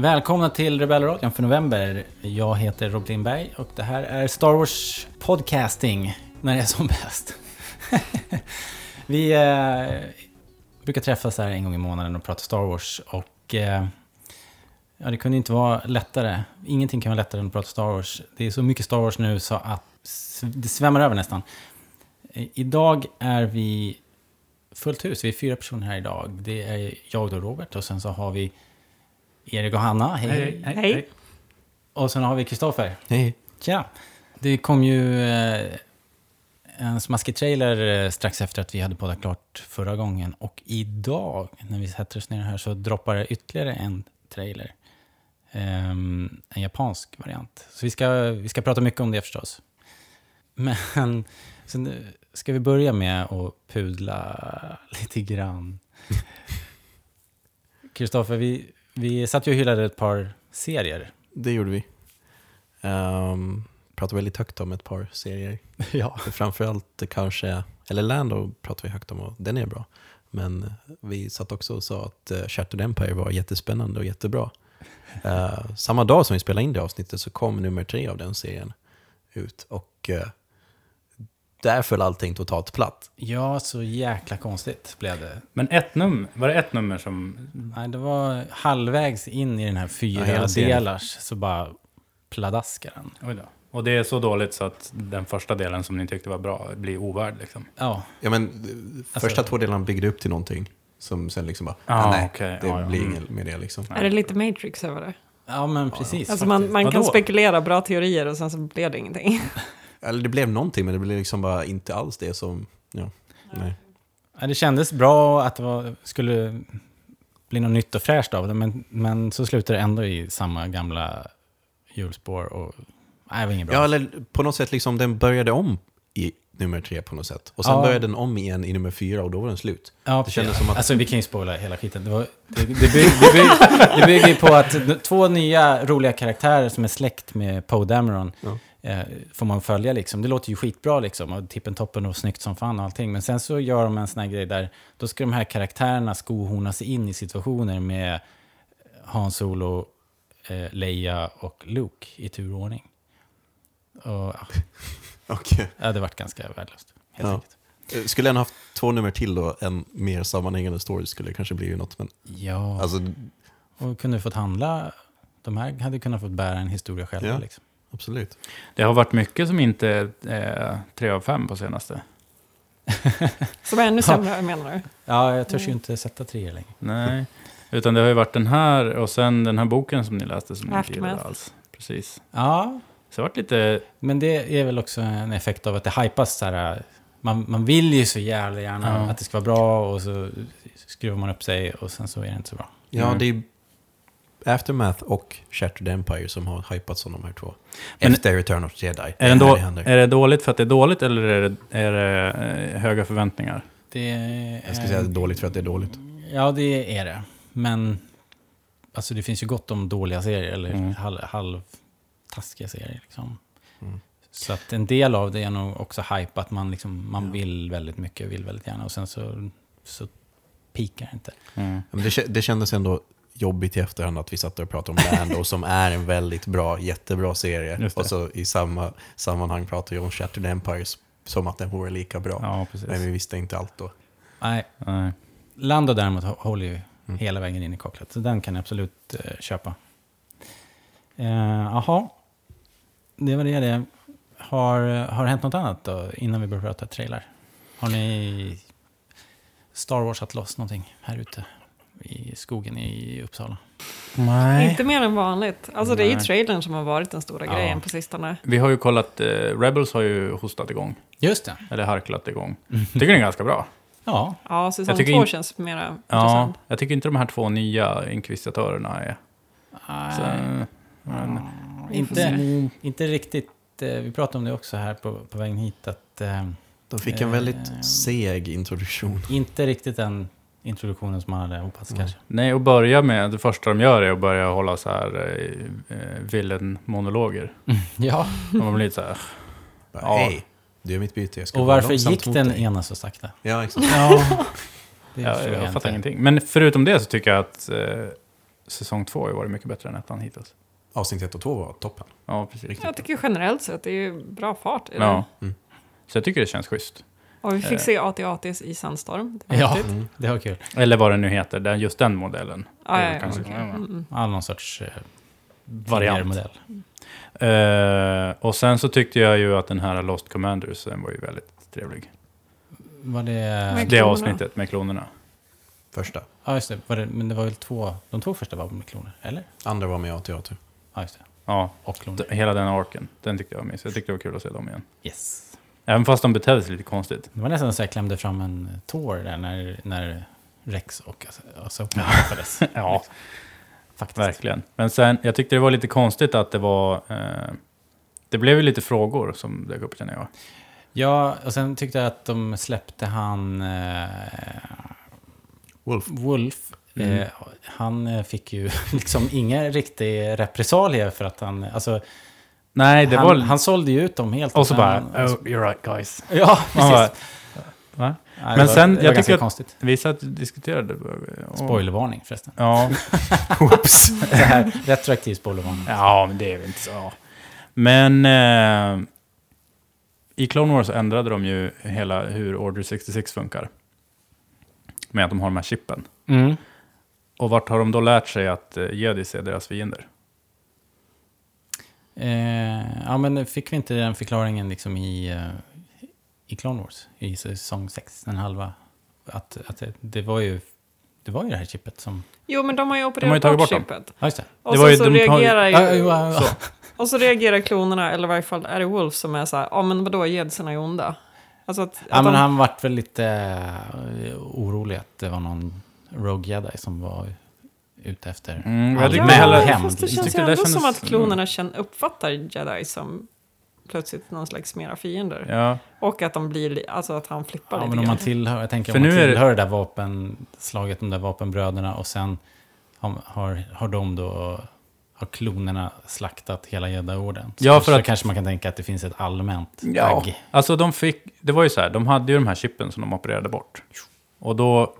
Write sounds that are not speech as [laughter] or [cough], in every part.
Välkomna till Rebellradion för november. Jag heter Rob Lindberg och det här är Star Wars Podcasting när det är som bäst. [laughs] Vi eh, brukar träffas här en gång i månaden och prata Star Wars och eh, ja, det kunde inte vara lättare. Ingenting kan vara lättare än att prata Star Wars. Det är så mycket Star Wars nu så att det svämmar över nästan. Eh, idag är vi fullt hus. Vi är fyra personer här idag. Det är jag då, Robert, och sen så har vi Erik och Hanna. Hej, hej. Hej. Och sen har vi Kristoffer. Hej. Tja! Det kom ju eh, en smaskig trailer eh, strax efter att vi hade poddat klart förra gången. Och idag, när vi sätter oss ner här, så droppar det ytterligare en trailer. Ehm, en japansk variant. Så vi ska, vi ska prata mycket om det förstås. Men [laughs] så nu ska vi börja med att pudla [laughs] lite grann. Kristoffer, vi, vi satt ju och hyllade ett par serier. Det gjorde vi. Um, pratade väldigt högt om ett par serier. [laughs] Ja. Framförallt kanske, eller Lando pratade vi högt om och den är bra. Men vi satt också och sa att uh, Shattered Empire var jättespännande och jättebra. Eh, samma dag som vi spelade in det avsnittet så kom nummer tre av den serien ut. Och eh, där föll allting totalt platt. Ja, så jäkla konstigt blev det. Men ett nummer, var det ett nummer som... Nej, det var halvvägs in i den här Ja, fyra serien. delars så bara pladaskar den. Oj då. Och det är så dåligt så att den första delen som ni tyckte var bra blir ovärd liksom. Ja, Ja, men, eh, första Alltså- två delarna byggde upp till någonting som sen liksom bara, Ah, ah, nej, okej. det Ja, ja. blir Mm. inget med det liksom. Är det lite Matrix över det? ja men precis. Alltså man, man kan spekulera bra teorier och sen så blev det ingenting. [laughs] Eller det blev någonting, men det blev liksom bara inte alls det som... Ja, nej. Ja, det kändes bra att det var, skulle bli något nytt och fräscht av det, men, men så slutade det ändå i samma gamla hjulspår och nej, det var inget bra. ja, eller på något sätt liksom den började om i nummer tre på något sätt. Och sen Ja. började den om igen i nummer fyra och då var den slut. Ja, Det kändes precis. som att- Alltså vi kan ju spoila hela skiten. Det, var, det, det, bygger, det, bygger, det bygger ju på att två nya roliga karaktärer som är släkt med Poe Dameron Ja. Eh, får man följa liksom. Det låter ju skitbra liksom. Och tippen toppen och snyggt som fan och allting. Men sen så gör de en sån här grej där då ska de här karaktärerna skohorna sig in i situationer med Han Solo, eh, Leia och Luke i turordning. Och ja, [laughs] Okej. det hade varit ganska värdelöst. Helt Ja. enkelt. Eh, Skulle den haft två nummer till då, en mer sammanhängande story skulle det kanske blivit något. Men Ja. alltså, Och kunde fått handla, de här hade kunnat fått bära en historia själva. Ja. Liksom. Absolut. Det har varit mycket som inte är 3 av 5 på senaste. Som är ännu [laughs] sämre menar du? Ja, jag törs ju inte sätta tre längre. Nej. Utan det har ju varit den här och sen den här boken som ni läste som ni inte gillade alls. Precis. Ja, Så det har varit lite... men det är väl också en effekt av att det hypas så här. Man, man vill ju så jävla gärna Ja. att det ska vara bra och så skruvar man upp sig och sen så är det inte så bra. Ja, Mm. det är Aftermath och Shattered Empire som har hypats som de här två. Men- Efter Return of the Jedi. Är, Det då, det händer. är det dåligt för att det är dåligt eller är det, är det eh, höga förväntningar? Det är, Jag ska säga att det är dåligt för att det är dåligt. Ja, det är det. Men alltså, det finns ju gott om dåliga serier, eller Mm. halv, halvtaskiga serier. Liksom. Mm. Så att en del av det är nog också hype, att man, liksom, man Ja. vill väldigt mycket, vill väldigt gärna. Och sen så, så pikar det inte. Mm. Men det, det kändes ändå jobbigt i efterhand att vi satt och pratade om Lando som är en väldigt bra, jättebra serie. Och så i samma sammanhang pratar vi om Shattered Empire som att den vore lika bra. Ja, precis. Men vi visste inte allt då. Nej, Nej. Lando däremot hå- håller ju Mm. hela vägen in i kaklet. Så den kan jag absolut eh, köpa. Eh, Jaha, det var det det. Har, har det hänt något annat då, innan vi börjar prata trailer? Har ni Star Wars att loss någonting här ute i skogen i Uppsala? Nej. Inte mer än vanligt. Alltså det är ju Nej. trailern som har varit den stora Ja. grejen på sistone. Vi har ju kollat, eh, Rebels har ju hostat igång. Just det. Eller harklat igång. Tycker den är ganska bra. Ja, Ja, säsong tycker två in- känns mera Ja, intressant. jag tycker inte de här två nya inkvisitörerna är... Så, Nej. men, Vi får inte, inte riktigt. eh, Vi pratade om det också här på, på vägen hit. Att, eh, De fick en Eh, väldigt seg introduktion. inte riktigt den introduktionen som man hade hoppats Mm. kanske. nej, och börja med, det första de gör är att börja hålla så här eh, eh, villain-monologer. Ja. Och man blir lite så här, Ja. Hej, du är mitt byte. Jag ska Och varför gick den dig." ena så sakta? Ja, exakt. Ja, [laughs] det jag, fattar ingenting. Men förutom det så tycker jag att eh, säsong två har varit mycket bättre än ettan hittills. Avsnitt 1 och 2 var toppen. Ja, precis. Jag tycker generellt sett det är ju bra fart i det. Ja. Mm. Så jag tycker det känns schysst. Och vi fick Eh. se AT-ATs i Sandstorm. Det var Ja, häftigt. Mm. det var kul. Eller vad den nu heter, den, just den modellen. Det är ja, kanske- ja, ja. Mm, mm. Ja, någon sorts eh, Variant. modell. Eh, och sen så tyckte jag ju att den här Lost Commanders, den var ju väldigt trevlig. Var det... Men- Det avsnittet med klonerna. Första. Ja, just det. Var det. Men det var väl två... De två första var med kloner, eller? Andra var med AT-AT. Ja, just det. Ja, Och kloner. hela den arken. Den tyckte jag var mysig. Jag tyckte det var kul att se dem igen. Yes. Även fast de betedde sig lite konstigt. Det var nästan så jag klämde fram en tår där när, när Rex och Ahsoka [laughs] träffades. Ja, Faktiskt. verkligen. Men sen, jag tyckte det var lite konstigt att det var... Eh, det blev ju lite frågor som dök upp känner jag. Ja, och sen tyckte jag att de släppte han... Eh, Wolf. Wolf. Mm. Eh, han fick ju [laughs] liksom ingen riktig repressalie för att han... Alltså, Nej, det han, var... han sålde ju ut dem helt. och så bara, oh, you're right guys. Ja, bara, precis. va? Nej, Men var, sen, jag tycker att- konstigt. Vi satt och diskuterade... och- Spoilervarning förresten. Ja, [laughs] här, retroaktiv spoilervarning. ja, men det är väl inte så. Men eh, i Clone Wars ändrade de ju hela hur Order 66 funkar. Med att de har de här chippen. Mm. Och vart har de då lärt sig att eh, jedis är deras fiender? Eh, ja, men fick vi inte den förklaringen liksom i, eh, i Clone Wars? I säsong 6, den halva? Att, att det, det var ju... Det var ju det här chippet som... Jo, men de har ju De har opererat ju bort chippet. Ja, det. Och Det så, ju- så de ju- reagerar ju... Ja, jo, ja, ja. Och så reagerar klonerna, eller i varje fall är det Wolf som är så här, ja men vadå, jedserna är onda. Alltså att, Ja, att men de, han vart väl lite eh, orolig att det var någon Rogue Jedi som var ute efter... Mm, jag tyckte ja, heller- hämnd. fast det känns ju det ändå kändes- som att klonerna känn, uppfattar jedi som plötsligt någon slags mera fiender. Ja, Och att de blir, li- alltså att han flippar Ja, lite men om man tillhör, jag tänker För om man nu är det- tillhör det där vapenslaget, de där vapenbröderna och sen har, har, har de då, har klonerna slaktat hela gäddaorden. Ja, för att- kanske man kan tänka att det finns ett allmänt Ja, agg. alltså de fick, det var ju så här, de hade ju de här chippen som de opererade bort. Och då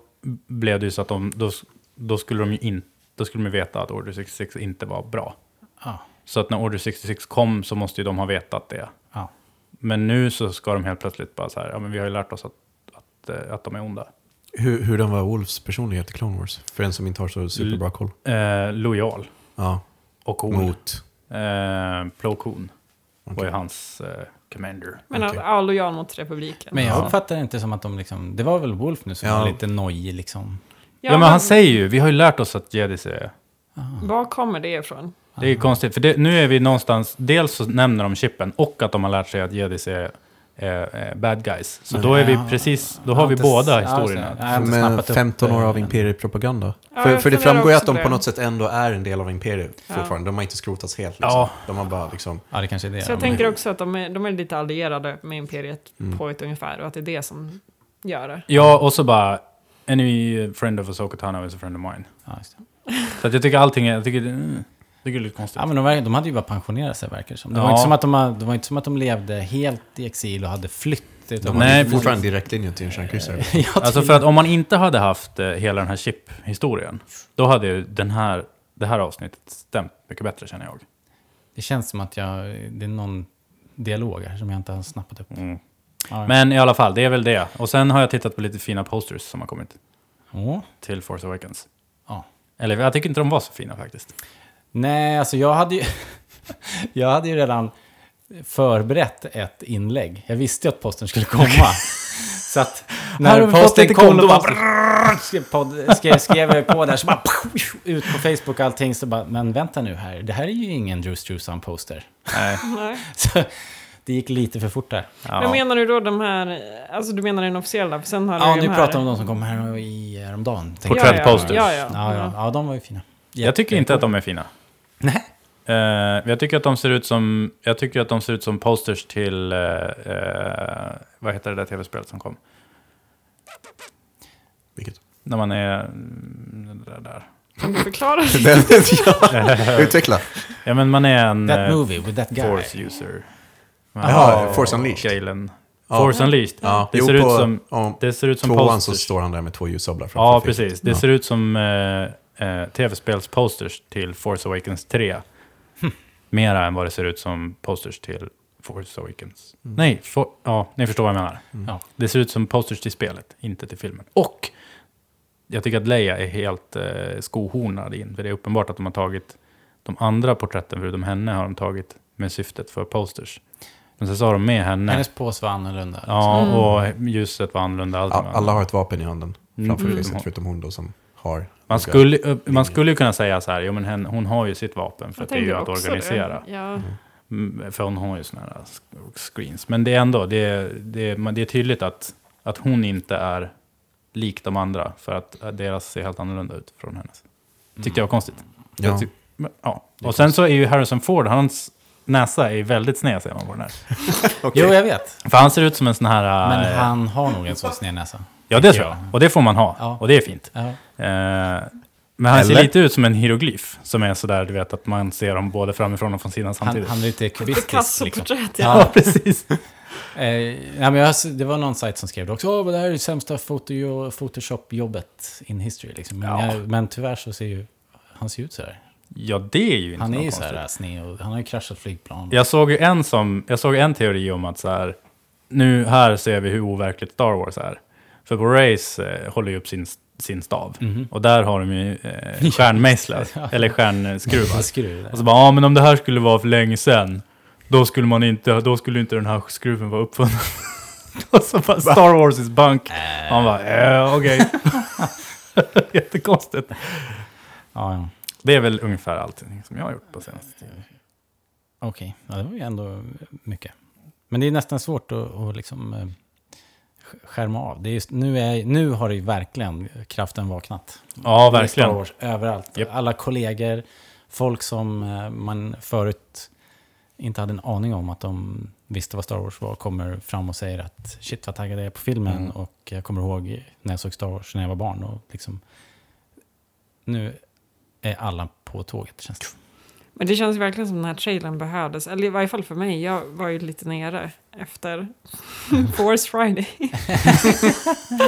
blev det ju så att de, då, då skulle de ju in, då skulle ju veta att Order 66 inte var bra. Ja, Så att när Order 66 kom så måste ju de ha vetat det. ja. Men nu så ska de helt plötsligt bara så här, ja men vi har ju lärt oss att, att, eh, att de är onda. Hur, hur den var Wolfs personlighet i Clone Wars? För en som inte har så superbra koll. Eh, lojal Ja, och cool. mot... Eh, Plo Koon var Okej. ju hans eh, commander. Men Okej. ja, lojal mot republiken. Men jag Ja. uppfattar det inte som att de liksom, det var väl Wolf nu som Ja. var lite nojig liksom. Ja, men han säger ju, vi har ju lärt oss att jedis är... Var kommer det ifrån? Det är ju konstigt, för det, nu är vi någonstans, dels så nämner de chippen och att de har lärt sig att jedis är, är, är bad guys. Så Men- då är vi precis, då har vi inte båda historierna. så- jag har inte Med snappat upp, 15 år eh, av den. imperiepropaganda. Ja, för för det framgår ju att de på något sätt ändå är en del av imperiet Ja. fortfarande. De har inte skrotats helt. Liksom. Ja. De har bara liksom... Ja, det kanske är det. Så jag de- tänker också att de är, de är lite allierade med imperiet Mm. på ett ungefär och att det är det som gör det. Ja, och så bara, any friend of Asoka Tano is a friend of mine. Ja, just det. Så att jag tycker allting är, jag tycker, det- mm, det är lite konstigt. Ja, men de, var- de hade ju bara pensionerat sig verkar det som. Det, var Ja. inte som att de, det var inte som att de levde helt i exil och hade flytt. Utan De Nej, precis. fortfarande direktlinje till en kärnkryssare. [laughs] Alltså för att om man inte hade haft eh, hela den här chip-historien, då hade ju den här, det här avsnittet stämt mycket bättre känner jag. Det känns som att jag, det är någon dialog här som jag inte har snappat upp. Mm. Ja, Men i alla fall, det är väl det. Och sen har jag tittat på lite fina posters som har kommit Åh. till Force Awakens. Ja. Eller jag tycker inte de var så fina faktiskt. Nej, alltså jag hade ju... [laughs] jag hade ju redan förberett ett inlägg. Jag visste ju att posten skulle komma. [laughs] Så att Här när har vi fått posten lite kom, då bara... brrrr, Skrev, podd, skrev, skrev jag på där, så bara... [laughs] Ut på Facebook och allting. Så bara, men vänta nu här. Det här är ju ingen Drew Struzan-poster. Nej. Nej. Så det gick lite för fort där. Ja. Men menar du då de här, alltså du menar den officiella? För sen har Ja, nu de pratar vi om de som kom här i häromdagen. tänkte jag. Portrait posters. Ja, ja. Ja, ja, ja, de var ju fina. Jag tycker inte att de är fina. Nej. Eh, jag tycker att de ser ut som, jag tycker att de ser ut som posters till, eh, eh, vad heter det där tv-spelet som kom? Vilket? När man är, mm, där, där. Kan du förklara? [laughs] [laughs] ja. Utveckla. Ja men man är en That movie with that guy. force user. Jaha, Force Unleashed. Galen. Ja. Force Unleashed. Ja, Det jo, ser på, som, om det ser ut som tvåan så står han där med två ljussablar framför Ja, precis. Det ser ut som eh, eh, tv-spelsposters till Force Awakens 3. Mera än vad det ser ut som posters till Force Awakens. Mm. Nej, for, ja, ni förstår vad jag menar. Mm. Ja. Det ser ut som posters till spelet, inte till filmen. Och jag tycker att Leia är helt eh, skohornad in, för det är uppenbart att de har tagit de andra porträtten förutom henne har de tagit med syftet för posters. Men sen så har de med henne. Hennes påse var annorlunda. Ja, Mm. och ljuset var annorlunda. Allt Alla har ett vapen i handen Mm, framför facet, hon. förutom hon då som har... Man skulle, man skulle ju kunna säga så här, jo men hen, hon har ju sitt vapen för att det är ju att organisera. det. Ja. Mm, För hon har ju sådana här screens. Men det är ändå, det är, det det är tydligt att, att hon inte är lik de andra. För att deras ser helt annorlunda ut från hennes. Tyckte jag var konstigt. Ja. Jag tyck- men, ja. Och sen så är ju Harrison Ford, hans näsa är väldigt sned ser man på den här. [laughs] Okej. Jo, jag vet. För han ser ut som en sån här... Men äh, han har nog en sån sned näsa. Ja, det tror jag. Och det får man ha. Ja. Och det är fint. Ja. Eh, men han ser Eller? lite ut som en hieroglyf. Som är sådär, du vet, att man ser dem både framifrån och från sidan Han, samtidigt. han är lite kubistisk. Liksom. Ja. ja. [laughs] precis. Eh, nej, men jag, det var någon sajt som skrev det också. Åh, men det här är det sämsta foto, Photoshop-jobbet in history. Liksom. Men, Ja. jag, men tyvärr så ser ju han ser ut så här. Ja, det är ju inte Han är ju så här sned och han har ju kraschat flygplan. Jag såg ju en, som, jag såg en teori om att så här, nu här ser vi hur overkligt Star Wars är. För på Race eh, håller ju upp sin, sin stav. Mhm. Och där har de ju eh, [laughs] stjärnmejslar, [laughs] eller stjärnskruvar. [laughs] Skruv. Och så bara, ja men om det här skulle vara för länge sedan, då skulle man inte, då skulle inte den här skruven vara uppfunnen. Och så bara, Star Wars is bunk. Äh, Han bara, eh, okej. Jättekonstigt. ja, ja. Det är väl ungefär allting som jag har gjort på senaste tiden. Okej, ja, det var ju ändå mycket. Men det är nästan svårt att, att liksom eh, sk- skärma av. Det är just, nu, är, nu har det ju verkligen kraften vaknat. Ja, verkligen. Star Wars överallt. Japp. Alla kollegor, folk som eh, man förut inte hade en aning om att de visste vad Star Wars var, kommer fram och säger att shit vad taggad jag är på filmen. Mm. Och jag kommer ihåg när jag såg Star Wars när jag var barn. Och liksom, nu är alla på tåget känns det Men det känns verkligen som den här trailern behövdes. Eller i varje fall för mig. Jag var ju lite nere efter [laughs] Force Friday. [laughs]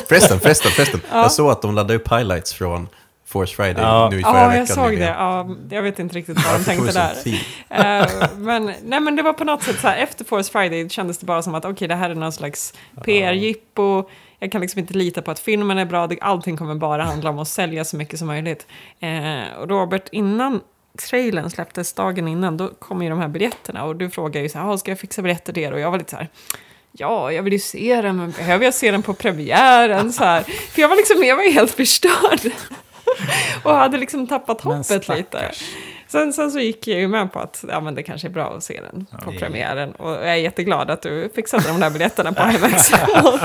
Förresten, förresten, förresten. Ja. Jag såg att de laddade upp highlights från Force Friday Ja. nu i förra Ja, veckan. jag såg det. Ja, jag vet inte riktigt vad de tänkte där. [laughs] Eh, men, nej, men det var på något sätt så här, efter Force Friday kändes det bara som att okej, det här är någon slags PR-jippo. Jag kan liksom inte lita på att filmen är bra. Allting kommer bara handla om att sälja så mycket som möjligt. Eh, och Robert, innan trailern släpptes dagen innan, då kom ju de här biljetterna. Och du frågade ju så här, "Ah, ska jag fixa biljetter till er? Och jag var lite så här, ja, jag vill ju se den, men behöver jag se den på premiären? Så här. För jag var liksom, jag var helt förstörd. [laughs] och hade liksom tappat Men hoppet lite. Sen, sen så gick jag ju med på att ja, men det kanske är bra att se den på det är- premiären. Och jag är jätteglad att du fixade de där biljetterna på IMAX.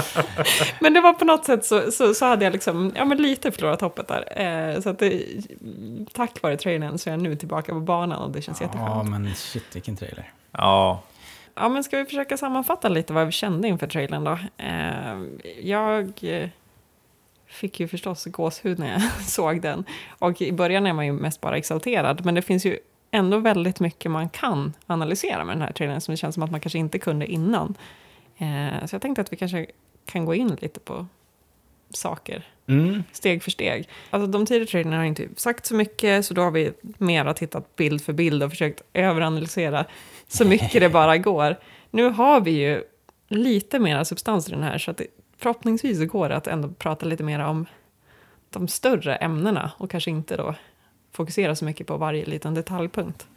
[laughs] men det var på något sätt så, så, så hade jag liksom, ja, men lite förlorat hoppet där. Eh, så att det, tack vare trailern så är jag nu tillbaka på banan och det känns Ja, jätteskönt. men shit vilken trailer. Ja, Ja, men ska vi försöka sammanfatta lite vad vi kände inför trailern då? Eh, jag eh, fick ju förstås gåshud när jag [laughs] såg den. Och i början är man ju mest bara exalterad, men det finns ju ändå väldigt mycket man kan analysera med den här trailern som det känns som att man kanske inte kunde innan. Eh, så jag tänkte att vi kanske kan gå in lite på saker Mm. steg för steg. Alltså de tidigare trailerna har inte sagt så mycket, så då har vi mera tittat bild för bild och försökt överanalysera så mycket det [laughs] bara går. Nu har vi ju lite mera substans i den här, så att det, förhoppningsvis går det att ändå prata lite mer om de större ämnena och kanske inte då fokusera så mycket på varje liten detaljpunkt.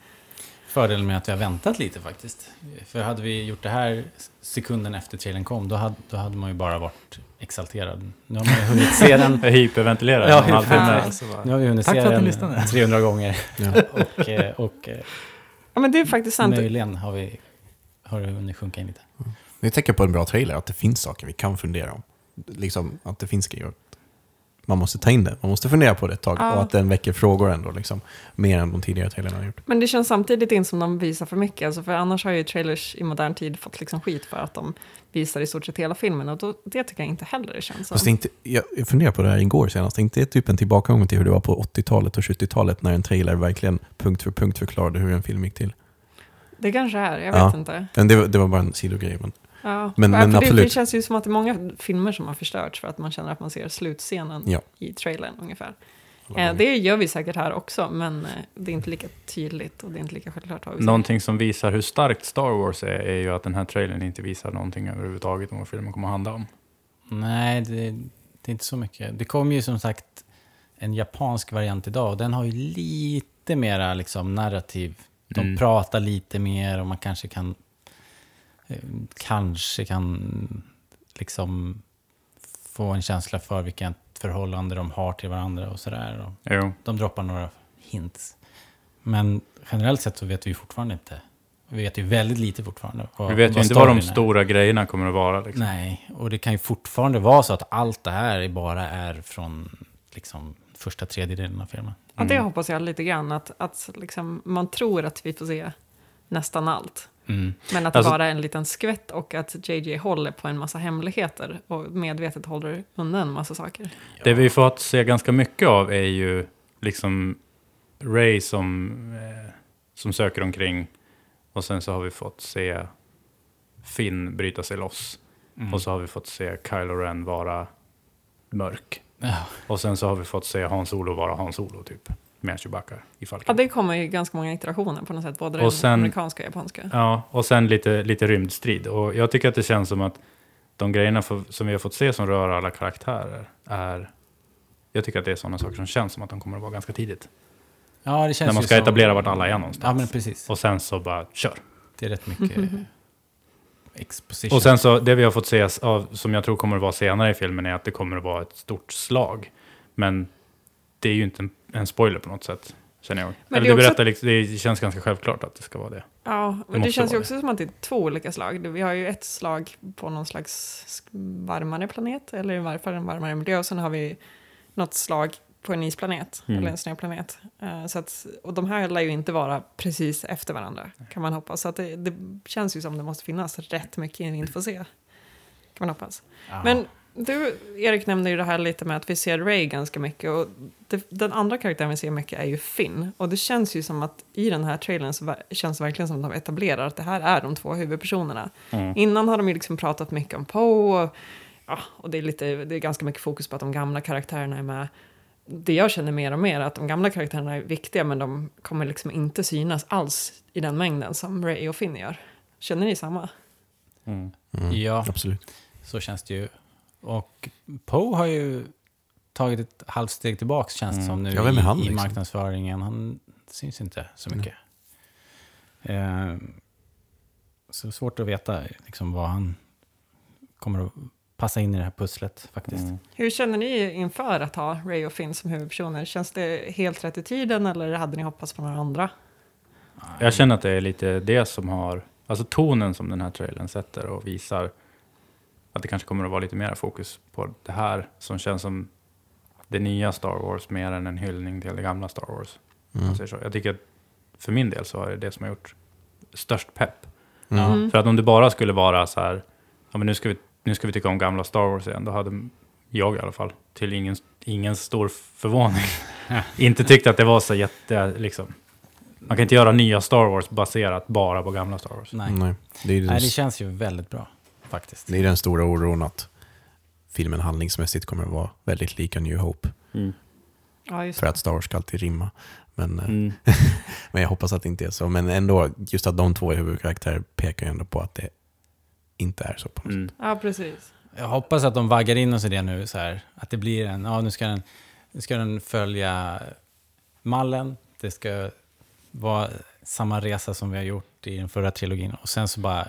Fördelen med att vi har väntat lite faktiskt. För hade vi gjort det här sekunden efter trailern kom, då hade, då hade man ju bara varit exalterad. Nu har man ju hunnit se den, [laughs] jag hyperventilerar Ja, en halvtimme. hyperventilerar. så bara- nu har vi hunnit Tack se den lyssnade. [laughs] 300 gånger. Ja. Och, eh, och eh, Ja, men det är faktiskt sant. möjligen har, vi, har det hunnit sjunka in lite. Vi tänker på en bra trailer, att det finns saker vi kan fundera om. Liksom att det finns grejer. Man måste ta in det, man måste fundera på det ett tag. Ja. Och att den väcker frågor ändå, liksom, mer än de tidigare trailerna har gjort. Men det känns samtidigt inte som de visar för mycket. Alltså för annars har ju trailers i modern tid fått liksom skit för att de visar i stort sett hela filmen. Och då, det tycker jag inte heller det känns som. Det är inte, jag, funderar på det här igår senast, det är inte typ en tillbakagång till hur det var på 80-talet och 70-talet när en trailer verkligen punkt för punkt förklarade hur en film gick till. Det kanske är, jag Ja. vet inte. Men det, var- det var bara en sidogrej. Men, Ja. Men- Ja, men för det, det absolut. känns ju som att det är många filmer som har förstörts för att man känner att man ser slutscenen Ja. i trailern ungefär. Eh, det gör vi säkert här också, men eh, det är inte lika tydligt och det är inte lika självklart vad vi. Någonting som visar hur starkt Star Wars är, är ju att den här trailern inte visar någonting överhuvudtaget om vad filmen kommer att handla om. Nej, det, det är inte så mycket. Det kom ju som sagt en japansk variant idag och den har ju lite mera liksom narrativ. De Mm. pratar lite mer och man kanske kan kanske kan liksom få en känsla för vilket förhållande de har till varandra och sådär. Jo. De droppar några hints. Men generellt sett så vet vi ju fortfarande inte. Vi vet ju väldigt lite fortfarande. vad- Vi vet ju inte vad de är. stora grejerna kommer att vara. Liksom. Nej, och det kan ju fortfarande vara så att allt det här bara är från liksom, första tredjedelen av filmen. Ja, det Mm. hoppas jag lite grann, att, att liksom, man tror att vi får se nästan allt. Mm. Men att Alltså- det bara är en liten skvätt och att JJ håller på en massa hemligheter och medvetet håller undan en massa saker. Det vi fått se ganska mycket av är ju liksom Ray som, eh, som söker omkring. Och sen så har vi fått se Finn bryta sig loss. Mm. Och så har vi fått se Kylo Ren vara mörk. Ja, Och sen så har vi fått se Hans Solo vara Hans Solo typ. Med Chewbacca i Ja, falken. det kommer ju ganska många iterationer på något sätt, både Och den sen- amerikanska och japanska. Ja, och sen lite, lite rymdstrid. Och jag tycker att det känns som att de grejerna för, som vi har fått se som rör alla karaktärer är... Jag tycker att det är sådana saker som känns som att de kommer att vara ganska tidigt. ja det känns När man ju ska som- etablera vart alla är någonstans. Ja, men precis. Och sen så bara kör. Det är rätt mycket [laughs] exposition. Och sen så, det vi har fått se av, som jag tror kommer att vara senare i filmen är att det kommer att vara ett stort slag. Men det är ju inte en, en spoiler på något sätt, känner jag. Men Eller det det, också- berättar, liksom- det känns ganska självklart att det ska vara det. Ja, men det, måste känns ju också som att det är två olika slag. Vi har ju ett slag på någon slags varmare planet, eller i varje fall en varmare miljö, och sen har vi något slag på en isplanet, Mm. eller en snöplanet. Eh, så att, och de här lär ju inte vara precis efter varandra, kan man hoppas. Så att det, det känns ju som det måste finnas rätt mycket vi inte får se. Kan man hoppas. Ja. Men du, Erik nämnde ju det här lite med att vi ser Ray ganska mycket. Och det, den andra karaktären vi ser mycket är ju Finn. Och det känns ju som att i den här trailern så känns det verkligen som att de etablerar att det här är de två huvudpersonerna. Mm. Innan har de ju liksom pratat mycket om Poe. Och, ja, och det är, lite, det är ganska mycket fokus på att de gamla karaktärerna är med. Det jag känner mer och mer är att de gamla karaktärerna är viktiga men de kommer liksom inte synas alls i den mängden som Ray och Finn gör. Känner ni samma? Mm. Mm, Ja. Absolut. Så känns det ju. Och Poe har ju tagit ett halvt steg tillbaka känns det Mm. som nu Ja, är han, i, i liksom? marknadsföringen. Han syns inte så mycket. Eh, så svårt att veta liksom, vad han kommer att passa in i det här pusslet faktiskt. Mm. Hur känner ni inför att ha Ray och Finn som huvudpersoner? Känns det helt rätt i tiden eller hade ni hoppats på några andra? Jag känner att det är lite det som har, alltså tonen som den här trailern sätter och visar att det kanske kommer att vara lite mer fokus på det här som känns som det nya Star Wars mer än en hyllning till det gamla Star Wars. Mm. säger så. Jag tycker att för min del så är det det som har gjort störst pepp. Mm. Mm. För att om det bara skulle vara så här, ja men nu ska vi, nu ska vi tycka om gamla Star Wars igen, då hade jag i alla fall, till ingen, ingen stor förvåning, [laughs] inte tyckt att det var så jätte, liksom. Man kan inte göra nya Star Wars baserat bara på gamla Star Wars. Nej. Nej. Det, den, Nej, det känns ju väldigt bra faktiskt. det är den stora oron att filmen handlingsmässigt kommer att vara väldigt lika New Hope. Mm. Ja, just För att Star Wars ska alltid rimma. Men, eh, Mm. [laughs] men jag hoppas att det inte är så. Men ändå, just att de två är huvudkaraktärer pekar ju ändå på att det inte är så. På något Mm. Ja, precis. Jag hoppas att de vaggar in oss i det nu, så här, att det blir en, ja nu ska den, nu ska den följa mallen, det ska vara samma resa som vi har gjort i den förra trilogin och sen så bara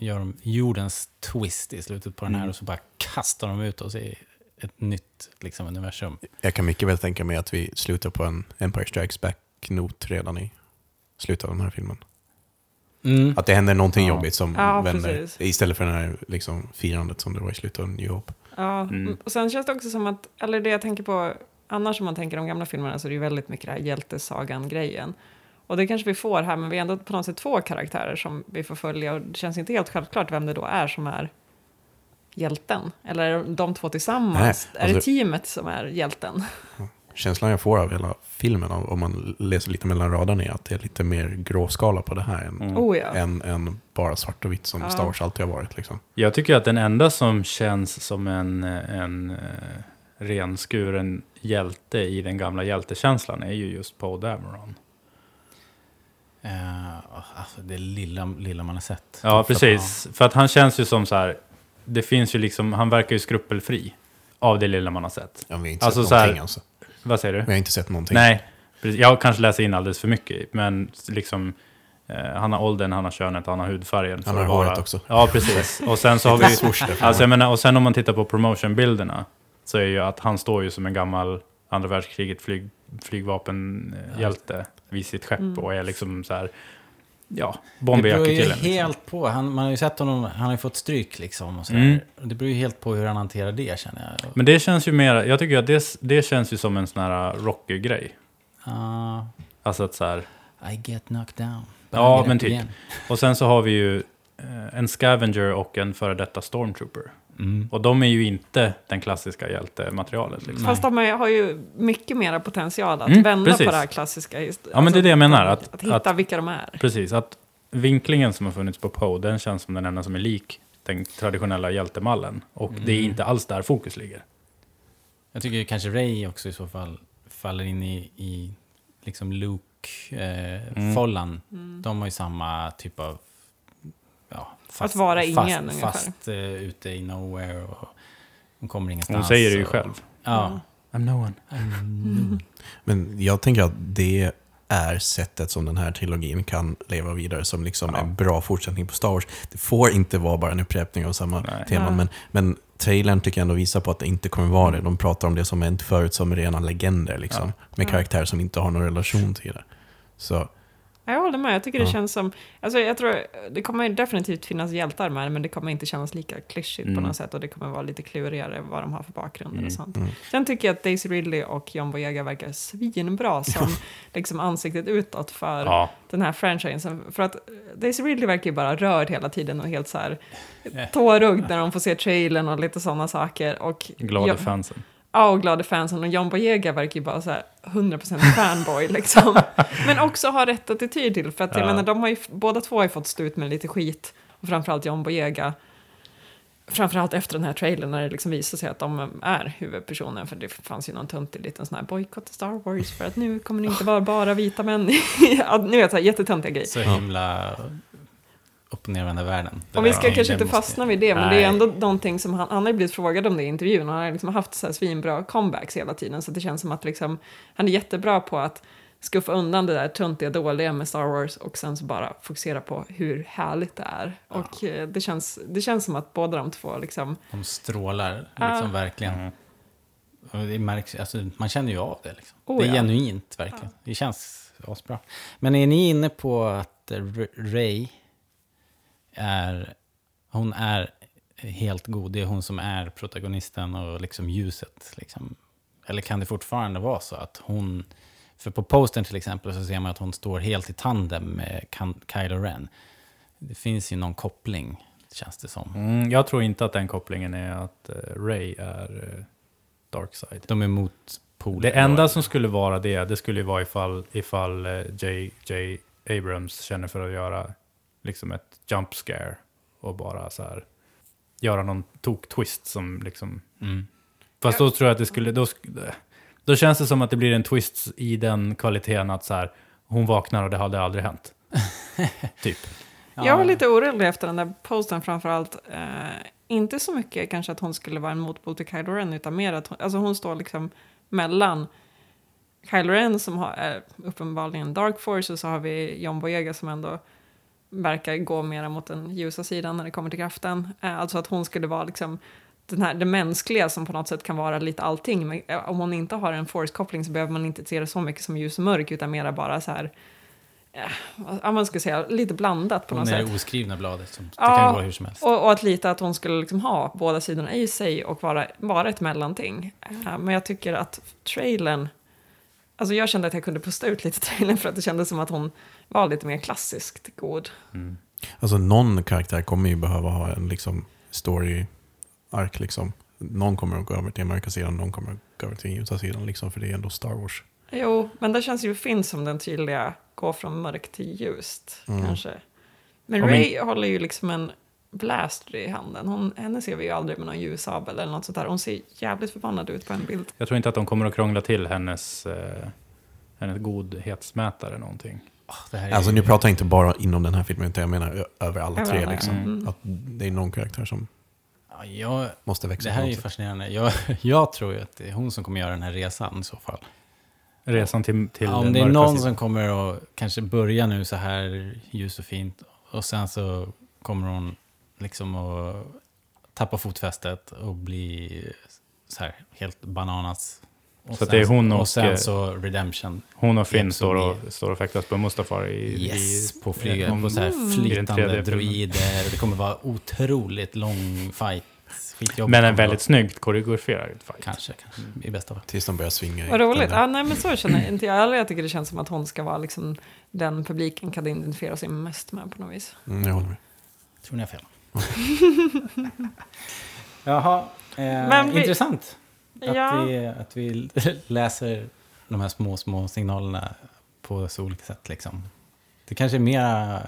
gör de jordens twist i slutet på den här Mm. och så bara kastar de ut oss i ett nytt liksom, universum. Jag kan mycket väl tänka mig att vi slutar på en Empire Strikes Back-not redan i slutet av den här filmen. Mm. Att det händer någonting Ja. jobbigt som Ja, vänder. precis. Istället för det här liksom, firandet som det var i slutet av New Hope. Ja, Mm. och sen känns det också som att, eller det jag tänker på, annars om man tänker de gamla filmerna så är det ju väldigt mycket det här hjältesagan-grejen. Och det kanske vi får här, men vi är ändå på något sätt två karaktärer som vi får följa och det känns inte helt självklart vem det då är som är hjälten. Eller är de två tillsammans? Nej, är det alltså- teamet som är hjälten? Känslan jag får av hela filmen, om om man läser lite mellan raderna, är att det är lite mer gråskala på det här än, Mm. Oh ja. än, än bara svart och vitt som Ja. Star Wars alltid har varit. Liksom. Jag tycker att den enda som känns som en, en, eh, renskuren hjälte i den gamla hjältekänslan är ju just Poe Dameron. Eh, alltså det lilla, lilla man har sett. Ja, precis. För att han känns ju som så här, det finns ju liksom, han verkar ju skrupelfri av det lilla man har sett. Ja, vi har inte Alltså, sett så här- någonting alltså. Vad säger du? Vi har inte sett någonting. Nej, precis. jag kanske läser in alldeles för mycket, men liksom eh, han har åldern, han har könet, han har hudfärgen. Han har håret också. Ja, precis. Och sen så har vi... [laughs] Alltså jag menar, och sen om man tittar på promotionbilderna så är ju att han står ju som en gammal andra världskriget flyg, flygvapenhjälte vid sitt skepp Mm. och är liksom så här, ja, Det beror ju. Liksom. helt på. Han, man har ju sett honom, han har ju fått stryk liksom. Och sådär. Mm. Det beror ju helt på hur han hanterar det känner jag. Men det känns ju mer, jag tycker att det, det känns ju som en sån här Rocky-grej. Ah, Alltså att så här, I get knocked down. Ja, men typ. och sen så har vi ju eh, en Scavenger och en före detta Stormtrooper. Mm. Och de är ju inte den klassiska hjältematerialet. Liksom. Fast de har ju mycket mera potential att Mm, vända precis. på det här klassiska. alltså, Ja, men det är det jag menar, att- att hitta att- vilka de är. Precis, att vinklingen som har funnits på Poe, den känns som den enda som är lik den traditionella hjältemallen. Och det är Mm. inte alls där fokus ligger. Jag tycker kanske Ray också i så fall faller in i, i liksom Luke-follan. Mm. De har ju samma typ av... Ja, Att vara ingen, fast, ungefär. Fast uh, ute i nowhere och de kommer ingenstans. Hon säger det ju och- själv. Ja. I'm no one. Mm. [laughs] Men jag tänker att det är sättet som den här trilogin kan leva vidare som liksom Ja. en bra fortsättning på Star Wars. Det får inte vara bara en upprepning av samma Nej. tema, Nej. men, men trailern tycker jag ändå visar på att det inte kommer vara det. De pratar om det som hänt förut som rena legender, liksom, med Ja. karaktärer som inte har någon relation till det. Så Jag håller med, jag tycker det Ja. känns som... Alltså jag tror, det kommer definitivt finnas hjältar med men det kommer inte kännas lika klyschigt på Mm. något sätt och det kommer vara lite klurigare vad de har för bakgrund Mm. och sånt. Mm. Sen tycker jag att Daisy Ridley och John Boyega verkar svinbra som [laughs] liksom ansiktet utåt för Ja, den här franchisen. För att Daisy Ridley verkar ju bara rörd hela tiden och helt så här Ja. tårögd när de får se trailern och lite sådana saker. Och glada fansen. Ja, och glada fansen. Och John Boyega verkar ju bara så här 100% fanboy liksom. [laughs] Men också ha rätt attityd till. För att jag Ja. menar, de har ju, båda två har ju fått stå ut med lite skit. Och framförallt John Boyega. Framförallt efter den här trailern när det liksom visar sig att de är huvudpersonen. För det fanns ju någon töntig liten sån här bojkott Star Wars. För att nu kommer det inte vara bara vita män. nu är det så här jättetöntiga grejer. Så himla upp och nervända världen. Det Och vi ska kanske det inte måste- fastna vid det, men det Nej. är ändå någonting som han, han har ju blivit frågad om det i intervjun och han har liksom haft så här svinbra comebacks hela tiden, så det känns som att liksom, han är jättebra på att skuffa undan det där töntiga dåliga med Star Wars och sen så bara fokusera på hur härligt det är. Och eh, det känns, det känns som att båda de två liksom, De strålar Ja. liksom verkligen. Mm. Det märks, alltså, man känner ju av det. Liksom. Oh, det är ja. genuint, verkligen. Det känns asbra. Men är ni inne på att Ray är... Hon är helt god. Det är hon som är protagonisten och liksom ljuset. Liksom. Eller kan det fortfarande vara så att hon... För på postern till exempel så ser man att hon står helt i tandem med Kylo Ren. Det finns ju någon koppling, känns det som. Mm, jag tror inte att den kopplingen är att eh, Ray är uh, Darkside. De är mot poler. Det enda som skulle vara det, det skulle ju vara ifall, ifall eh, J.J. Abrams känner för att göra liksom ett jump scare och bara så här göra någon tok-twist som liksom... Mm. Fast då tror jag att det skulle... Då, då känns det som att det blir en twist i den kvaliteten att så här, hon vaknar och det hade aldrig hänt. [laughs] typ. Jag var lite orolig efter den där posten framförallt. Eh, inte så mycket kanske att hon skulle vara en motpol till Kylo Ren, utan mer att hon, alltså hon står liksom mellan Kylo Ren som har, är uppenbarligen Dark Force och så har vi John Boyega som ändå verkar gå mera mot den ljusa sidan när det kommer till kraften. Eh, alltså att hon skulle vara liksom den här, det mänskliga som på något sätt kan vara lite allting. Men eh, om hon inte har en force-koppling så behöver man inte se det så mycket som ljus och mörk utan mera bara så här, eh, vad man ska säga, lite blandat på Hon något är sätt. det oskrivna bladet som det Ja, kan gå hur som helst. Och, och att lite att hon skulle liksom ha båda sidorna i sig och vara, vara ett mellanting. Eh, Men jag tycker att trailern... Alltså jag kände att jag kunde pusta ut lite trailern för att det kändes som att hon var lite mer klassiskt god. Mm. Alltså någon karaktär kommer ju behöva ha en liksom story-ark. Liksom. Någon kommer att gå över till mörka sidan, någon kommer att gå över till ljusa sidan. Liksom, för det är ändå Star Wars. Jo, men där känns ju Finn som den tydliga gå från mörkt till ljust, Mm. kanske. Men Ray håller ju liksom en blaster i handen. Hon, henne ser vi ju aldrig med någon ljussabel eller något sånt där. Hon ser jävligt förbannad ut på en bild. Jag tror inte att de kommer att krångla till hennes, eh, hennes godhetsmätare någonting. Åh, det här är Alltså nu pratar jag inte bara inom den här filmen, utan jag menar över alla tre. Liksom. mm. Att det är någon karaktär som Ja, jag, måste växa det här är ju fascinerande. Jag, [laughs] jag tror ju att det är hon som kommer göra den här resan i så fall. Resan till, till Ja, om det är någon sidan. som kommer att kanske börja nu så här ljus och fint och sen så kommer hon liksom att tappa fotfästet och bli så här helt bananas. Och Så att det är hon och- och sen så redemption. Hon och Finn står och, står och fäktas på Mustafar i... Yes, i, på flyget. om- På så här flytande droider. Det kommer vara otroligt lång fight. Men en väldigt snyggt koreograferad fight. Kanske, kanske. I bästa fall. Tills de börjar svinga. Vad roligt. Ja, nej, men så känner inte jag heller. Jag tycker det känns som att hon ska vara liksom den publiken kan identifiera sig mest med på något vis. Mm, jag håller med. Tror ni har fel? [laughs] Jaha, eh, Men vi- intressant. Att, Ja. vi, att vi [laughs] läser de här små, små signalerna på så olika sätt. Liksom. Det kanske är mera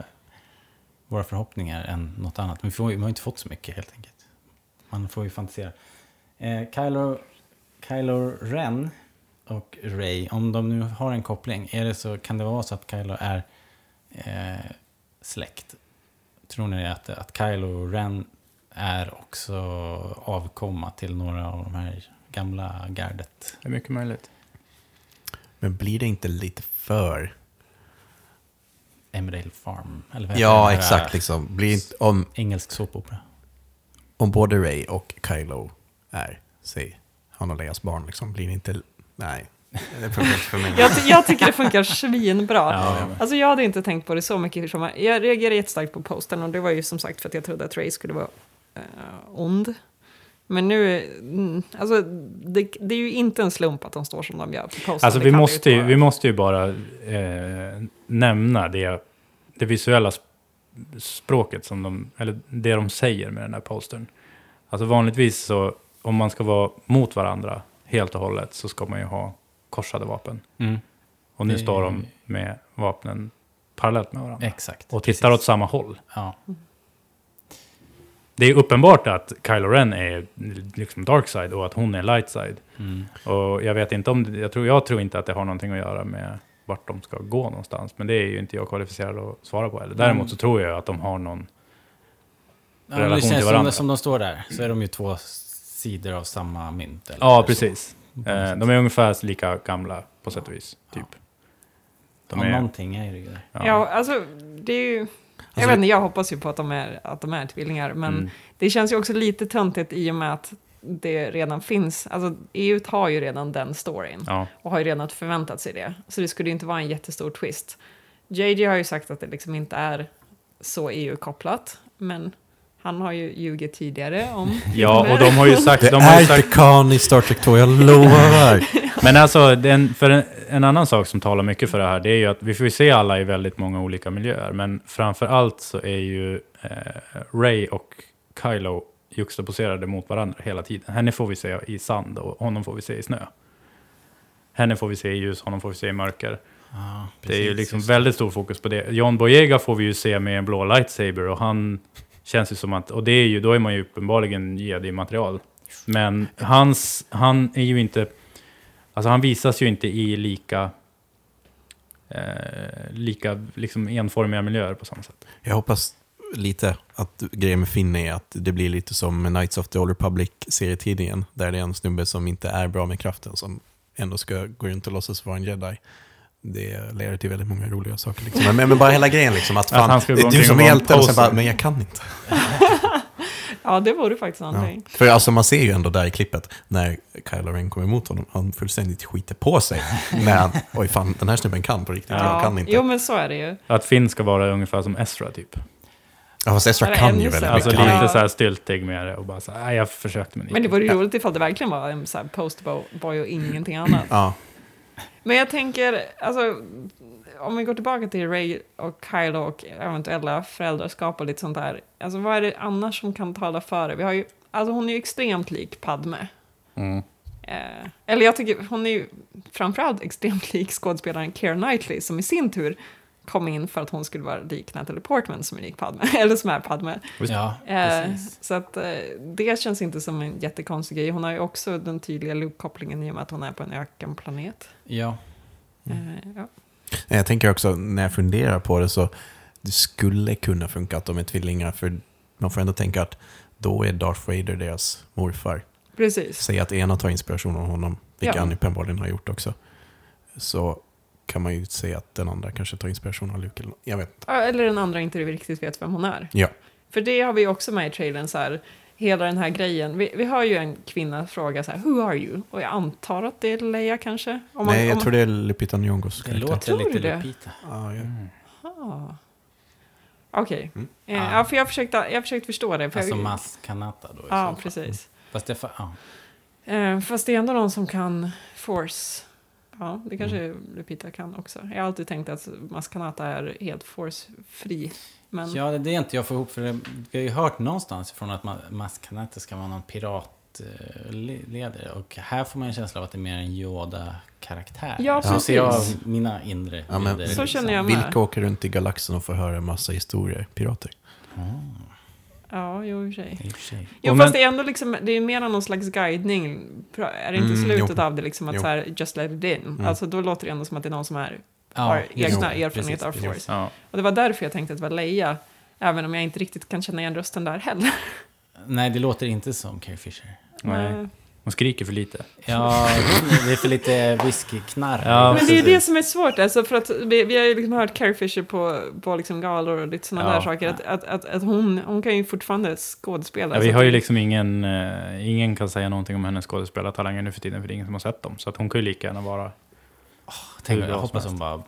våra förhoppningar än något annat. Men vi, får, vi har inte fått så mycket helt enkelt. Man får ju fantisera. Eh, Kylo, Kylo Ren och Ray, om de nu har en koppling, är det så, kan det vara så att Kylo är eh, släkt? Tror ni att, att Kylo Ren är också avkomma till några av de här gamla gardet? Det är mycket möjligt. Men blir det inte lite för... Emmerdale Farm? Eller vad Ja, exakt. Liksom. Blir inte, om, Engelsk såpopera. om både Ray och Kylo är, säg, Han och Leias barn, liksom, blir det inte... Nej, det funkar inte för mig. Jag, jag tycker det funkar svinbra. Ja. Alltså jag hade inte tänkt på det så mycket. Som jag, jag reagerade jättestarkt på posten och det var ju som sagt för att jag trodde att Ray skulle vara eh, ond. Men nu, mm, alltså det, det är ju inte en slump att de står som de gör på posten. Alltså vi måste, ju, vi måste ju bara eh, nämna det, det visuella sp- språket som de, eller det de säger med den här postern. Alltså vanligtvis så, om man ska vara mot varandra helt och hållet så ska man ju ha korsade vapen. Mm. Och nu Det- står de med vapnen parallellt med varandra. Exakt. Och tittar åt samma håll. Ja. Det är uppenbart att Kylo Ren är liksom dark side och att hon är light side. Mm. Och jag vet inte om, det- jag tror, jag tror inte att det har någonting att göra med vart de ska gå någonstans. Men det är ju inte jag kvalificerad att svara på heller. Däremot så tror jag att de har någon, Ja, relation det till varandra. som, som de står där, så är de ju två sidor av samma mynt. Eller ja precis. Eh, de är ungefär lika gamla på sätt och vis, typ. De ja, är, någonting är det ju där. ja. Ja, alltså det är ju... Jag Alltså, vet inte, jag hoppas ju på att de är, att de är tvillingar, men Mm. det känns ju också lite töntigt i och med att det redan finns, alltså EU har ju redan den storyn ja. och har ju redan förväntat sig det. Så det skulle ju inte vara en jättestor twist. JJ har ju sagt att det liksom inte är så EU-kopplat, men han har ju ljugit tidigare om [laughs] ja, och de har ju sagt... Det De har ju är sagt Tekan i Star Trek 2, jag lovar. [laughs] Men alltså, den, för en, en annan sak som talar mycket för det här, det är ju att vi får ju se alla i väldigt många olika miljöer. Men framför allt så är ju eh, Ray och Kylo juxtaposerade mot varandra hela tiden. Henne får vi se i sand och honom får vi se i snö. Henne får vi se i ljus, honom får vi se i mörker. Ja, det är ju precis, liksom väldigt stor fokus på det. John Boyega får vi ju se med en blå lightsaber och han känns ju som att, och det är ju, då är man ju uppenbarligen i material Men hans, han är ju inte, alltså han visas ju inte i lika, eh, lika liksom enformiga miljöer på samma sätt. Jag hoppas lite att grejen med Finn är att det blir lite som Knights of the Old Republic-serietidningen, där det är en snubbe som inte är bra med kraften, som ändå ska gå runt och låtsas vara en jedi. Det leder till väldigt många roliga saker. Liksom. Men, men bara hela grejen, liksom, att Att fan, han ska gå du som är hjälten, och sen bara, men jag kan inte. [laughs] Ja, det vore faktiskt Ja. någonting. För alltså man ser ju ändå där i klippet, när Kylo Ren kommer emot honom, han fullständigt skiter på sig. [laughs] När han, oj fan, den här snubben kan på riktigt, jag kan inte. Jo, men så är det ju. Att Finn ska vara ungefär som Ezra typ. Ja, fast Ezra kan ännu ju väldigt sämre. Alltså mycket. lite Ja. så här styltig med det och bara så här, "Nej, jag försökte men Men det inte." vore ju roligt ifall det verkligen var en så här posterboy och ingenting annat. Ja, Men jag tänker, alltså, om vi går tillbaka till Ray och Kylo och eventuella föräldraskap och lite sånt där. Alltså vad är det annars som kan tala för det? Vi har ju, alltså hon är ju extremt lik Padme. Mm. Eh, eller jag tycker hon är ju framförallt extremt lik skådespelaren Keira Knightley som i sin tur kom in för att hon skulle vara lik Natalie Portman som är lik Padme, [laughs] eller som är Padme. Ja, Eh, precis. så att eh, det känns inte som en jättekonstig grej. Hon har ju också den tydliga Luke-kopplingen i och med att hon är på en ökenplanet. Ja. Mm. Eh, ja. Jag tänker också, när jag funderar på det så det skulle kunna funka att de är tvillingar. För man får ändå tänka att då är Darth Vader deras morfar. Precis. Säg att ena tar inspiration av honom, vilket Ja. han uppenbarligen har gjort också. Så kan man ju säga att den andra kanske tar inspiration av Luke. Eller, jag vet inte. Ja, Eller den andra inte riktigt vet vem hon är. Ja. För det har vi också med i trailern, så här, hela den här grejen. Vi, vi har ju en kvinna fråga så här, who are you? Och jag antar att det är Leia kanske? Om man- Nej, jag om tror det är Lupita Nyong'os Det låter lite det? Lupita. Ja, ja. Ah. Okej. Mm. Eh, Ah. ja, för jag försökte, jag försökte förstå det. För Alltså jag, Mas Kanata då Ja, fall. precis. Fast det, fa- ja. Eh, fast det är ändå någon som kan force. Ja, det kanske Mm. Lupita kan också. Jag har alltid tänkt att Maskanata är helt force-fri. Men ja, det är inte jag får ihop för det, vi har ju hört någonstans ifrån att Ma- Mas Kanata ska vara någon piratledare. Och här får man en känsla av att det är mer en Yoda-karaktär. Ja, Så ser jag precis. mina inre Ja, men- bilder, Så känner jag med. Vilka åker runt i galaxen och får höra en massa historier? Pirater. Ja, jo, i och för sig. I och för sig. Jo, Och fast men- det är ändå liksom, det är mer någon slags guidning. Är det inte Mm, slutet jo. av det liksom att Jo. så här, just let it in? Mm. Alltså då låter det ändå som att det är någon som är, Ja, har egna det. erfarenheter av force. Ja. Och det var därför jag tänkte att det var Leia. Även om jag inte riktigt kan känna igen rösten där heller. Nej, det låter inte som Carrie Fisher. Nej. Eh, Hon skriker för lite. Ja, det är för lite whiskyknarr. Ja, Men det är det som är svårt, alltså för att vi, vi har ju liksom hört Carrie Fisher på, på liksom galor och lite sådana Ja. där saker. Att, att, att, att hon, hon kan ju fortfarande skådespela. Ja, vi har ju liksom ingen, eh, ingen kan säga någonting om hennes skådespelartalanger nu för tiden, för det är ingen som har sett dem. Så att hon kan ju lika gärna vara... Tänk, hur bra jag som hoppas hon bara,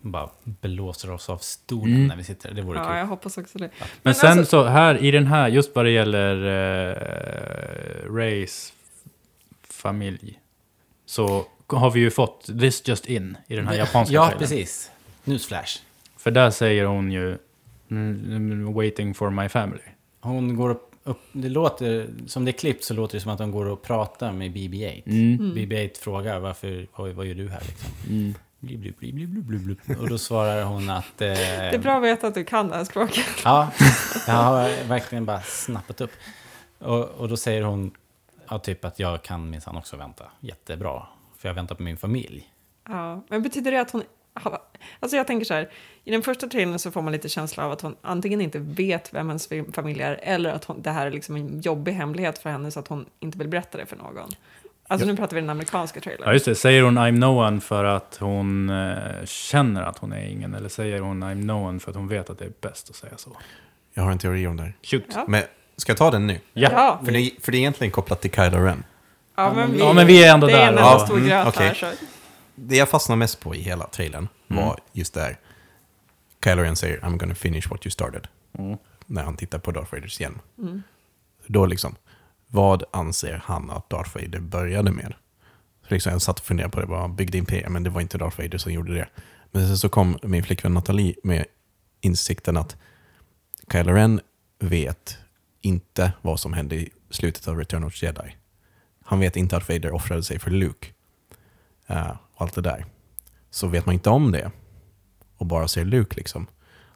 bara blåser oss av stolen Mm. när vi sitter. Det vore Ja, kul. jag hoppas också det. Men, Men sen alltså- så här, i den här, just vad det gäller uh, Rays familj, så har vi ju fått this just in i den här japanska Ja, trailern. precis. Newsflash. För där säger hon ju mm, mm, waiting for my family. Hon går upp, upp, det låter, som det är klippt så låter det som att hon går och pratar med BB-8. Mm. BB-8 frågar varför, vad, vad gör du här liksom? Mm. Och då svarar hon att... [laughs] Eh, Det är bra att veta att du kan det här språket. Ja, jag har verkligen bara snappat upp. Och, och då säger hon ja, typ att jag kan minsann också vänta jättebra. För jag väntar på min familj. Ja, men betyder det att hon... Alltså jag tänker så här, i den första trailern så får man lite känsla av att hon antingen inte vet vem hennes familj är eller att hon, det här är liksom en jobbig hemlighet för henne så att hon inte vill berätta det för någon. Alltså nu pratar vi den amerikanska trailern. Ja, just det. Säger hon I'm no one för att hon eh, känner att hon är ingen? Eller säger hon I'm no one för att hon vet att det är bäst att säga så? Jag har en teori om det här. Shoot. Ja. Men ska jag ta den nu? Ja. Ja, För det, för det är egentligen kopplat till Kylo Ren. ja, men vi, Ja, men vi är ändå det är där. en Ja. stor Mm, gröt okej. här. Så. Det jag fastnade mest på i hela trailern var Mm. just det här. Kylo Ren säger I'm gonna finish what you started. Mm. När han tittar på Darth Vaders hjälm. Mm. Då liksom, vad anser han att Darth Vader började med? Så liksom jag satt och funderade på det, han byggde imperium, men det var inte Darth Vader som gjorde det. Men sen så kom min flickvän Nathalie med insikten att Kylo Ren vet inte vad som hände i slutet av Return of the Jedi. Han vet inte att Vader offrade sig för Luke. eh, och allt det där. Så vet man inte om det och bara ser Luke liksom,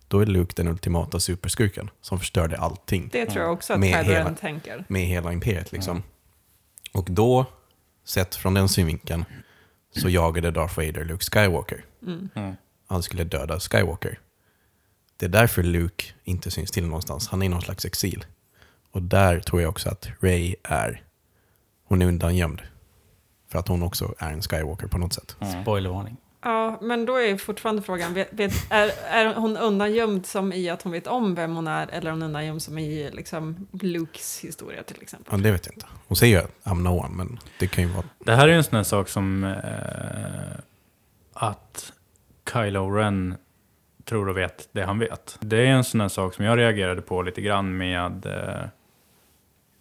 då är Luke den ultimata superskurken som förstörde allting Det tror jag också att Med Kylo hela- Ren tänker. med hela imperiet. Liksom. Och då, sett från den synvinkeln, så jagade Darth Vader Luke Skywalker. Mm. Mm. Han skulle döda Skywalker. Det är därför Luke inte syns till någonstans. Han är i någon slags exil. Och där tror jag också att Rey är, hon är undangömd. För att hon också är en Skywalker på något sätt. Mm. Spoilervarning. Ja, men då är fortfarande frågan, vet, vet, är, är hon undangömd som i att hon vet om vem hon är eller är hon undangömd som i liksom, Lukes historia till exempel? Ja, det vet jag inte. Hon säger ju I'm no one, men det kan ju vara... Det här är ju en sån här sak som eh, att Kylo Ren tror och vet det han vet. Det är en sån här sak som jag reagerade på lite grann med eh,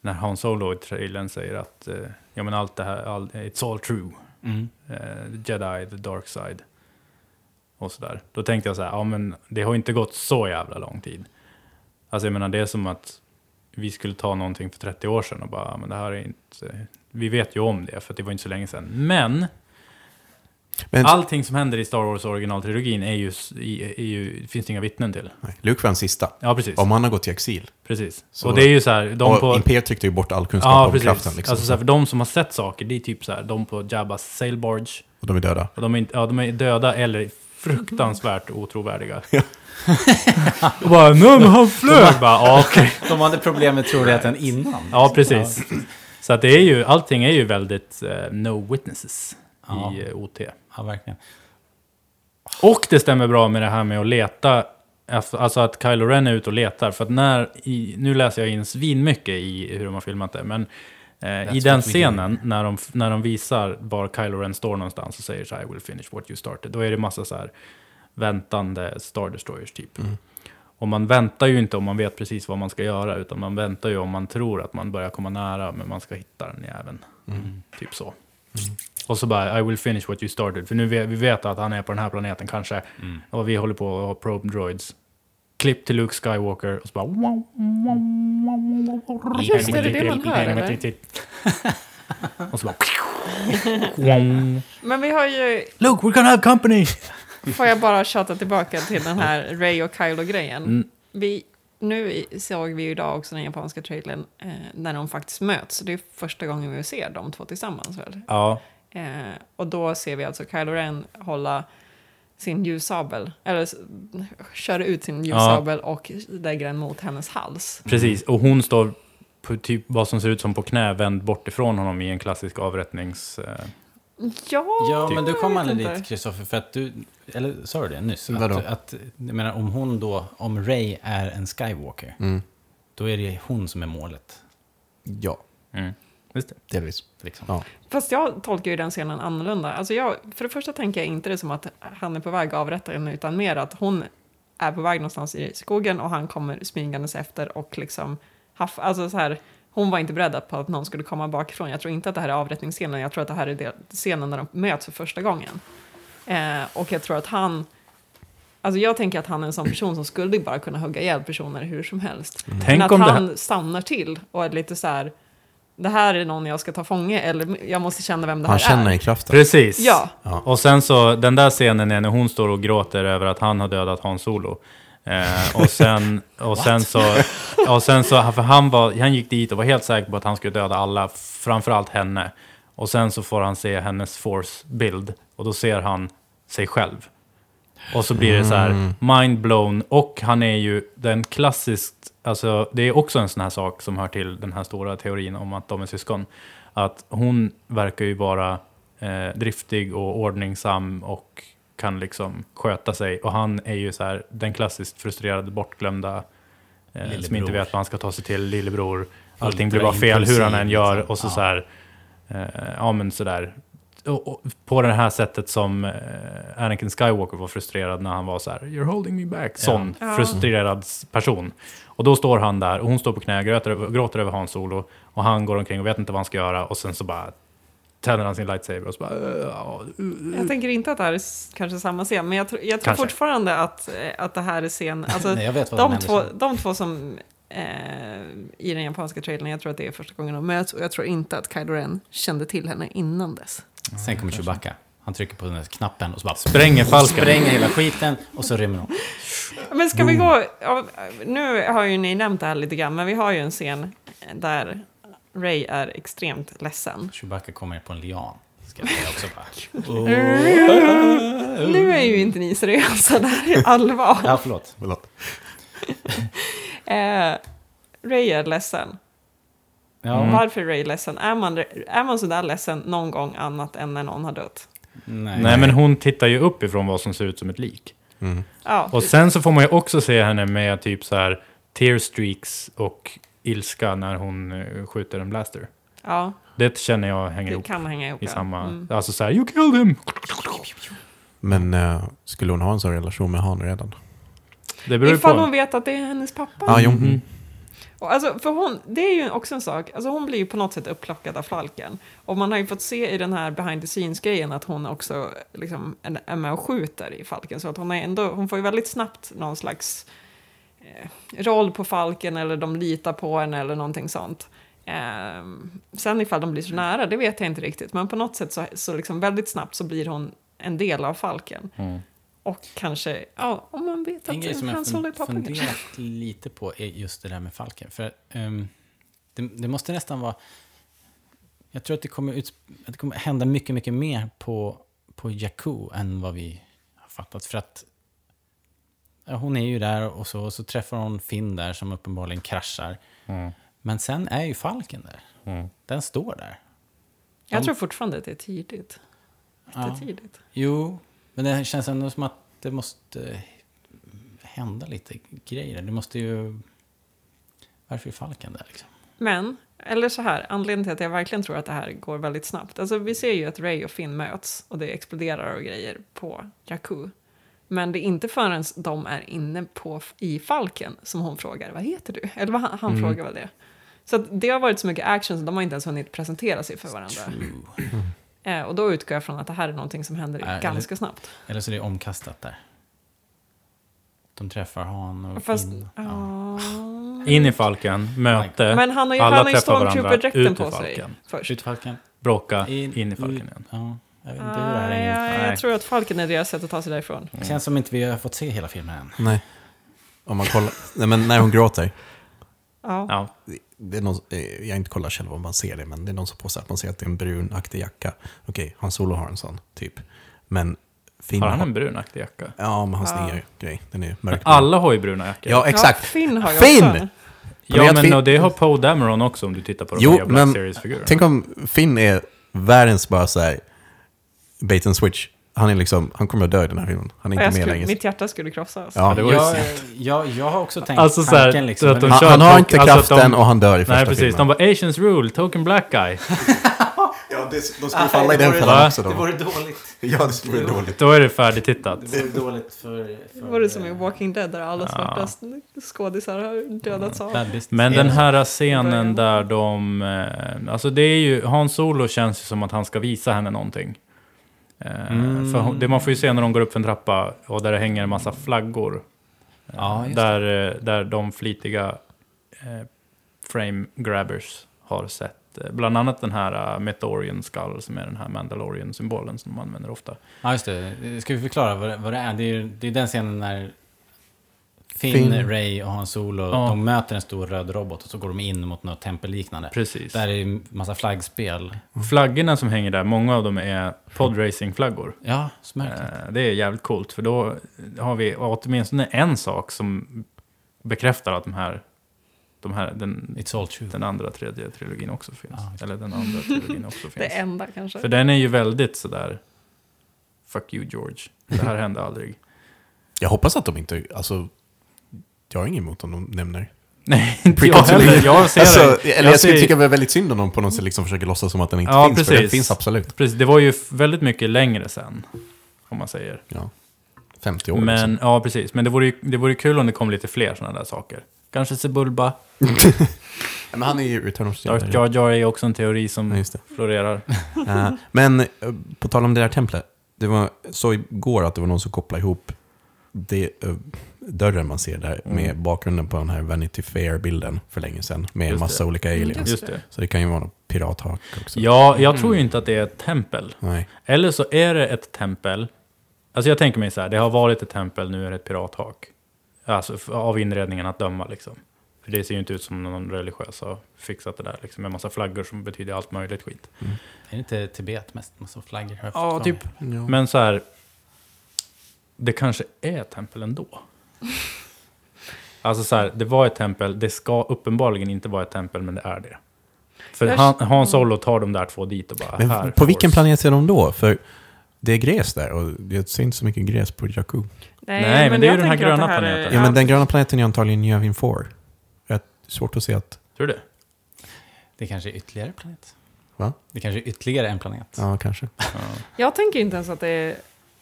när Han Solo i trailern säger att eh, ja, men allt det här, all, it's all true. Mm. Eh, Jedi, the dark side. Och sådär. Då tänkte jag så här, ja men det har inte gått så jävla lång tid. Alltså jag menar det är som att vi skulle ta någonting för 30 år sedan och bara, men det här är inte, vi vet ju om det för det var inte så länge sedan. Men Men Allting som händer i Star Wars originaltrilogin är ju, är ju, finns det inga vittnen till. nej, Luke var den sista. Ja, precis. Om han har gått i exil. precis. Så- och det är ju så här, de och på... Imperiet tryckte ju bort all kunskap Ja, om precis. kraften. Liksom. Alltså, så här, för de som har sett saker, det är typ så här, de på Jabbas sailbarge. och de är döda. Och de är, inte, ja, de är döda eller fruktansvärt otrovärdiga. [laughs] [laughs] och bara, nej men han flög! bara, ja, okej. De hade problem med trovärdigheten innan. Ja, precis. Så att det är ju, allting är ju väldigt eh, no witnesses Ja. i eh, OT. Ja, verkligen. Och det stämmer bra med det här med att leta, efter- alltså att Kylo Ren är ute och letar. För att när, i, nu läser jag in svinmycket i hur de har filmat det, men eh, i den scenen, när de, när de visar var Kylo Ren står någonstans och säger så här, I will finish what you started, då är det massa så här väntande Star Destroyers typ. Och man väntar ju inte om man vet precis vad man ska göra, utan man väntar ju om man tror att man börjar komma nära, men man ska hitta den jäveln. Typ så. Och så bara, I will finish what you started. För nu vet vi vet att han är på den här planeten kanske. Och vi håller på att ha probe droids. Klipp till Luke Skywalker och så bara... Just det, det är det man hör, eller? och så bara... Men vi har ju, Luke, we're gonna have company! får jag bara tjata tillbaka till den här Ray och Kylo-grejen. Mm. Vi, nu såg vi ju idag också den japanska trailern eh, när de faktiskt möts. Så det är första gången vi ser de två tillsammans väl? Ja, Eh, och då ser vi alltså Kylo Ren hålla sin ljussabel, eller köra ut sin ljussabel och lägga den mot hennes hals. precis. Och hon står på typ vad som ser ut som på knä, vänd bort ifrån honom i en klassisk avrättnings... Eh, Ja, Ja, men du kom aldrig dit. Kristoffer, för att du... Eller sa du det nyss? Vadå? Att, att, jag menar, om hon då... Om Ray är en Skywalker, Mm. då är det hon som är målet. Ja, mm. Just det. delvis. Liksom. Ja. Fast jag tolkar ju den scenen annorlunda. Alltså jag, för det första tänker jag inte det som att han är på väg att avrätta henne, utan mer att hon är på väg någonstans i skogen och han kommer smygandes efter och liksom... Haff, alltså så här, hon var inte beredd på att någon skulle komma bakifrån. Jag tror inte att det här är avrättningsscenen, jag tror att det här är scenen när de möts för första gången. Eh, och jag tror att han... Alltså jag tänker att han är en sån person som skulle bara kunna hugga ihjäl personer hur som helst. Men Tänk att han här... stannar till och är lite så här... Det här är någon jag ska ta fånge, eller jag måste känna vem det här Han känner är. i kraften. Precis. Ja, Och sen så, den där scenen är när hon står och gråter över att han har dödat Han Solo. Eh, och sen, och sen så, och sen så, för han, var, han gick dit och var helt säker på att han skulle döda alla, framförallt henne. Och sen så får han se hennes force-bild, och då ser han sig själv. Och så blir det så här mind blown, och han är ju den klassiskt, alltså det är också en sån här sak som hör till den här stora teorin om att de är syskon. Att hon verkar ju vara eh, driftig och ordningsam och kan liksom sköta sig. Och han är ju så här den klassiskt frustrerade, bortglömda, eh, som inte vet vad han ska ta sig till, lillebror. Allting Ultra blir bara fel hur han än gör. liksom. Och så, Ja. så här, eh, ja men sådär. Och, och, på det här sättet som eh, Anakin Skywalker var frustrerad när han var så här, You're holding me back. Sån Ja. frustrerad person. Och då står han där och hon står på knä och gråter, över- gråter över Hans Solo. Och han går omkring och vet inte vad han ska göra. Och sen så bara tänder han sin lightsaber och så bara... "Äh, ja, uh, uh." jag tänker inte att det här är kanske samma scen, men jag, tror- jag tror Kanske. fortfarande att, eh, att det här är scen... Alltså, Nej, jag vet vad de, två, sen. de två som eh, i den japanska trailern, jag tror att det är första gången de möts och jag tror inte att Kylo Ren kände till henne innan dess. Sen kommer Chewbacca. Han trycker på den där knappen och så bara... Spränger falken. Spränger hela skiten och så rymmer hon. Men ska vi gå... Nu har ju ni nämnt det här lite grann, men vi har ju en scen där Ray är extremt ledsen. Chewbacca kommer på en lian. Ska jag också bara. [laughs] Nu är ju inte ni seriösa, det här är allvar. Ja, förlåt. Förlåt. [laughs] Eh, Ray är ledsen. Ja, Varför är Ray ledsen? Är man, är man sådär ledsen någon gång annat än när någon har dött? nej. Nej, men hon tittar ju upp ifrån vad som ser ut som ett lik. Mm. Ja, Och sen så får man ju också se henne med typ så här tear streaks och ilska när hon eh, skjuter en blaster. ja Det känner jag hänger det ihop kan hänga ihop. i ja. samma... Mm. Alltså så här, you killed him! Men eh, skulle hon ha en sån relation med Han redan? Det beror Ifall på. hon vet att det är hennes pappa. Ja, jo. Mhm. Och alltså, för hon, det är ju också en sak, alltså hon blir ju på något sätt upplockad av Falken. Och man har ju fått se i den här behind the scenes-grejen att hon också liksom är- är med och skjuter i Falken. Så att hon, är ändå, hon får ju väldigt snabbt någon slags eh, roll på Falken eller de litar på henne eller någonting sånt. Eh, sen ifall de blir så nära, det vet jag inte riktigt. Men på något sätt så, så liksom väldigt snabbt så blir hon en del av Falken. Mm. Och kanske, ja, om man vet En grej som att jag fun- funderat lite på är just det där med Falken. För ehm, det, det måste nästan vara... Jag tror att det kommer, ut, att det kommer hända mycket, mycket mer på, på Jakku än vad vi har fattat. För att hon är ju där och så, och så träffar hon Finn där som uppenbarligen kraschar. Mm. Men sen är ju Falken där. Mm. Den står där. Jag De- tror fortfarande att det är tidigt. Ja. tidigt. Jo, men det känns ändå som att det måste hända lite grejer. Det måste ju... Varför är Falken där liksom? Men, eller så här, anledningen till att jag verkligen tror att det här går väldigt snabbt. Alltså vi ser ju att Ray och Finn möts och det exploderar och grejer på Jakku. Men det är inte förrän de är inne på, i Falken som hon frågar vad heter du? Eller vad han, han Mm. frågar väl det. Så att det har varit så mycket action så de har inte ens hunnit presentera sig för varandra. Eh, och då utgår jag från att det här är någonting som händer Äh, eller- ganska snabbt. Eller så är det omkastat där. De träffar Han och Fast, In. ja. [laughs] In i Falken, möte, Men han har ju, alla han har ju träffar varandra, stormtrooper-dräkten på sig Falken. först. Ut Falken. bråka, in, i Falken ut- igen. Ja, jag vet inte hur det här hänger ihop. jag, Nej. jag tror att Falken är deras sätt att ta sig därifrån. Det känns som inte vi har fått se hela filmen än. Nej. Om man kollar, nej men när hon gråter, Ja. Ja. det är någon, eh, jag har inte kollat själv om man ser det, men det är någon som påstår att man ser att det är en brunaktig jacka. Okej, Han Solo har en sån, typ. Men Finn Har han en brunaktig jacka? Ja, men hans Ja. nya grej, den är mörk. Alla har ju bruna jackor. Ja, exakt. Ja, Finn har Finn! Ja, vet men Finn- och det har Poe Dameron också om du tittar på de Jo, nya Black men Series-figurerna. tänk om Finn är världens bara så här bait and switch. Han är liksom, han kommer att dö i den här filmen. Han är Jag inte med skulle, längre. mitt hjärta skulle krossas. Ja, det var jag, så- jag, jag har också tänkt Alltså så här, tanken liksom. så att men- de Han, kör han har inte alltså kraften de- och han dör i första Nej, precis. filmen. De var Asians rule, token black guy. [laughs] Ja, det, de Ah, skulle falla i den vore- fällan också Det då. vore dåligt. [laughs] Ja, det skulle bli dåligt. Då är det färdigtittat. Det vore dåligt för... Det för var det som i Walking Dead där alla Ja. svarta skådisar har dödats av. Men den här scenen där de... Eh, alltså det är ju... Han Solo känns ju som att han ska visa henne någonting. Mm. För det man får ju se när de går upp för en trappa och där det hänger en massa flaggor. Eh, Ja, där, eh, där de flitiga frame grabbers har sett. Bland annat den här Meteorian Skull som är den här Mandalorian-symbolen som de använder ofta. Ja, just det. Ska vi förklara vad det, vad det är? Det är, det är den scenen när Finn, Finn. Ray och Han Solo, Ja. de möter en stor röd robot och så går de in mot något tempelliknande. Precis. Där är ju massa flaggspel. Flaggorna som hänger där, många av dem är podracing-flaggor. Ja, smärkligt. Eh, Det är jävligt coolt, för då har vi åtminstone en sak som bekräftar att de här, de här den, It's all true. den andra tredje trilogin också finns. Det. Eller den andra trilogin också [laughs] Det finns. enda kanske. För den är ju väldigt sådär, fuck you George. Det här hände aldrig. Jag hoppas att de inte, alltså, jag har inget emot om de nämner. Nej, [laughs] inte jag heller. Jag ser Alltså, eller jag skulle ser- tycka det var väldigt synd om de på något sätt liksom försöker låtsas som att den inte Ja, finns, för den precis. finns absolut. Precis, det var ju väldigt mycket längre sen, om man säger. Ja. 50 år Men, liksom. ja precis. Men det vore ju det vore kul om det kom lite fler sådana där saker. Kanske Sebulba. [laughs] Men han är ju Return of the Jedi. Jar Jar är också en teori Ja, som det. florerar. [laughs] Eh, men eh, på tal om det där templet. Det var så igår att det var någon som kopplade ihop det, eh, dörren man ser där Mm. med bakgrunden på den här Vanity Fair-bilden för länge sedan. Med en massa det. olika Mm, aliens. Just det. Så det kan ju vara något pirathak också. Ja, jag tror ju inte att det är ett tempel. Nej. Eller så är det ett tempel. Alltså jag tänker mig så här, det har varit ett tempel, nu är det ett pirathak. Alltså av inredningen att döma liksom. För det ser ju inte ut som någon religiös har fixat det där liksom. Med massa flaggor som betyder allt möjligt skit. Är det inte Tibet mest? Massa flaggor? Ja, typ. Ja. Men så här, det kanske är ett tempel ändå. Alltså så här, det var ett tempel, det ska uppenbarligen inte vara ett tempel, men det är det. För han, Han Solo tar de där två dit och bara, Men här, på vilken planet är de då? För det är gräs där och jag ser inte så mycket gräs på Jakku. Nej, men det är ju den här gröna det är- planeten. Ja, men den gröna planeten är antagligen Yavin 4. Det är svårt att se att... Tror du det? Det kanske är ytterligare planet. Va? Det kanske är ytterligare en planet. Ja, kanske. Ja. Jag tänker inte ens att det är...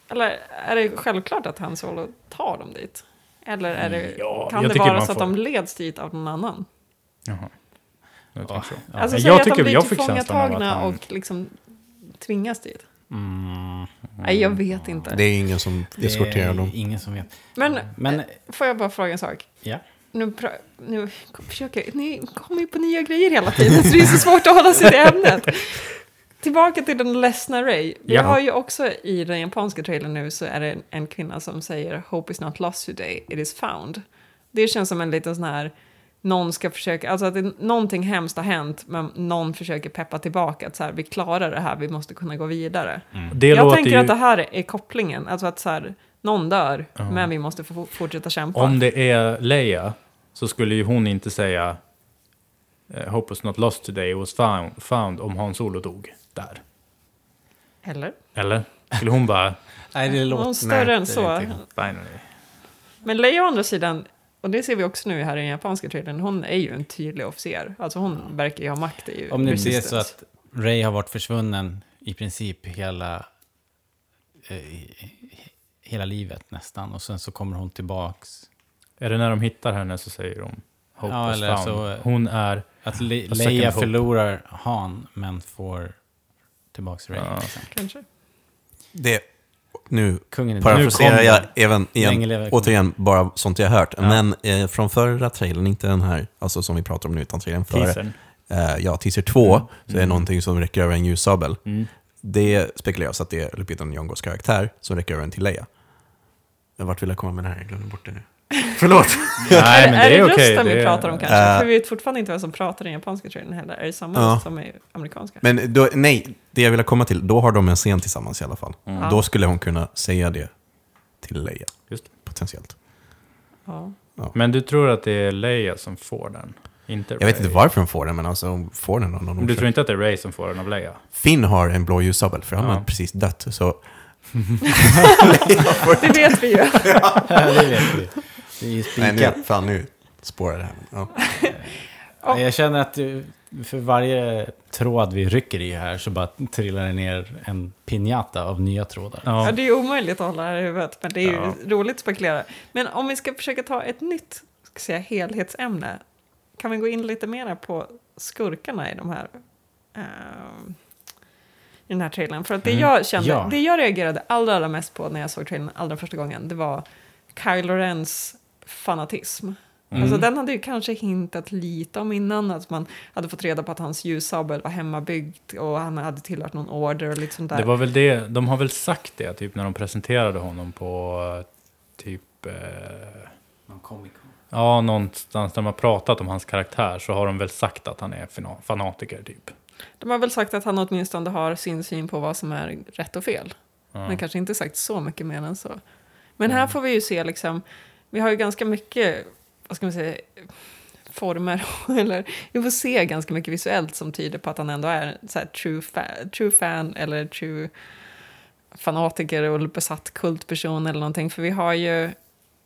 Eller är det självklart att Han Solo tar dem dit? Eller är det, Ja, kan det tycker vara så att får- de leds dit av någon annan? Jaha. Jag. Ja. Alltså Men säg jag att de tycker- blir jag fick känslan av att tillfångatagna han- och liksom tvingas dit. Mm. Nej, jag vet inte. Det är ingen som eskorterar dem. ingen som vet. Men Men, får jag bara fråga en sak? ja. Nu, nu försöker Ni kommer ju på nya grejer hela tiden, så det är så svårt att hålla sig till ämnet. [laughs] tillbaka till den ledsna Ray. Vi Ja. har ju också i den japanska trailern nu så är det en, en kvinna som säger Hope is not lost today, it is found. Det känns som en liten sån här, någon ska försöka, alltså att det, någonting hemskt har hänt, men någon försöker peppa tillbaka, att så här, vi klarar det här, vi måste kunna gå vidare. Det Jag tänker ju, att det här är kopplingen, alltså att så här, någon dör, Ja. men vi måste få fortsätta kämpa. om det är Leia så skulle ju hon inte säga eh, Hope was not lost today, it was found, found om Han Solo dog där. Eller? Eller? Skulle hon bara, [laughs] Nej, det låter... Någon större nej, än så. är inte-. Men Leia å andra sidan, och det ser vi också nu här i den japanska trailern, hon är ju en tydlig officer. Alltså hon verkar ju ha makt i Om det blir Resistance. så att Ray har varit försvunnen i princip hela, eh, hela livet nästan. Och sen så kommer hon tillbaks. Är det när de hittar henne så säger de Hope Ja, eller found. så- Hon är... Att Le- Leia förlorar Han, men får tillbaks Ray. Ja. liksom. Kanske. Det, nu Kungen är parafraserar jag även igen, återigen bara sånt jag har hört. Ja. Men eh, från förra trailern, inte den här, alltså som vi pratar om nu, utan trailern före. Eh, ja, teaser 2, Mm. så är det någonting som räcker över en ljussabel. Mm. Det spekuleras att det är Lupita Nyong'os karaktär som räcker över en till Leia. Vart vill jag komma med det här? Jag glömde bort det nu. [laughs] Förlåt! Nej, men är det är det okej. rösten det vi är- pratar om kanske? Äh. För vi vet fortfarande inte vem som pratar i den japanska trailern heller. Är det samma Ja. röst som i amerikanska? Men då, nej, det jag ville komma till, då har de en scen tillsammans i alla fall. Mm. Då skulle hon kunna säga det till Leia, Just det. potentiellt. Ja. Men du tror att det är Leia som får den? Inte Jag vet Rey. inte varför hon får den, men alltså hon får den av någon Men du orsak. tror inte att det är Ray som får den av Leia? Finn har en blå ljussabel, för han Ja. har precis dött. Så [laughs] [laughs] Det vet vi ju. Ja, det vet vi. Det är ju nej, spikat. nu, fan nu spårar det här. Ja. Ja, Jag känner att du, för varje tråd vi rycker i här så bara trillar det ner en pinjata av nya trådar. Ja, Ja. det är ju omöjligt att hålla det här i huvudet, men det är ju Ja. roligt att spekulera. Men om vi ska försöka ta ett nytt ska jag säga, helhetsämne, kan vi gå in lite mer på skurkarna i de här ehm, i den här trailern. För att det Mm. jag kände, Ja. det jag reagerade allra, allra mest på när jag såg trailern allra första gången, det var Kylo Rens fanatism. Mm. Alltså den hade ju kanske hintat lite om innan, att man hade fått reda på att hans ljussabel var hemmabyggd och han hade tillhört någon order och lite sånt där. Det var väl det, de har väl sagt det, typ när de presenterade honom på typ... Eh, Någon Comic Con. ja, någonstans där de har pratat om hans karaktär så har de väl sagt att han är fana- fanatiker, typ. De har väl sagt att han åtminstone har sin syn på vad som är rätt och fel. Ja. Men kanske inte sagt så mycket mer än så. Men här får vi ju se liksom, vi har ju ganska mycket, vad ska man säga, former, eller vi får se ganska mycket visuellt som tyder på att han ändå är så här true, fa- true fan eller true fanatiker och besatt kultperson eller någonting. För vi har ju,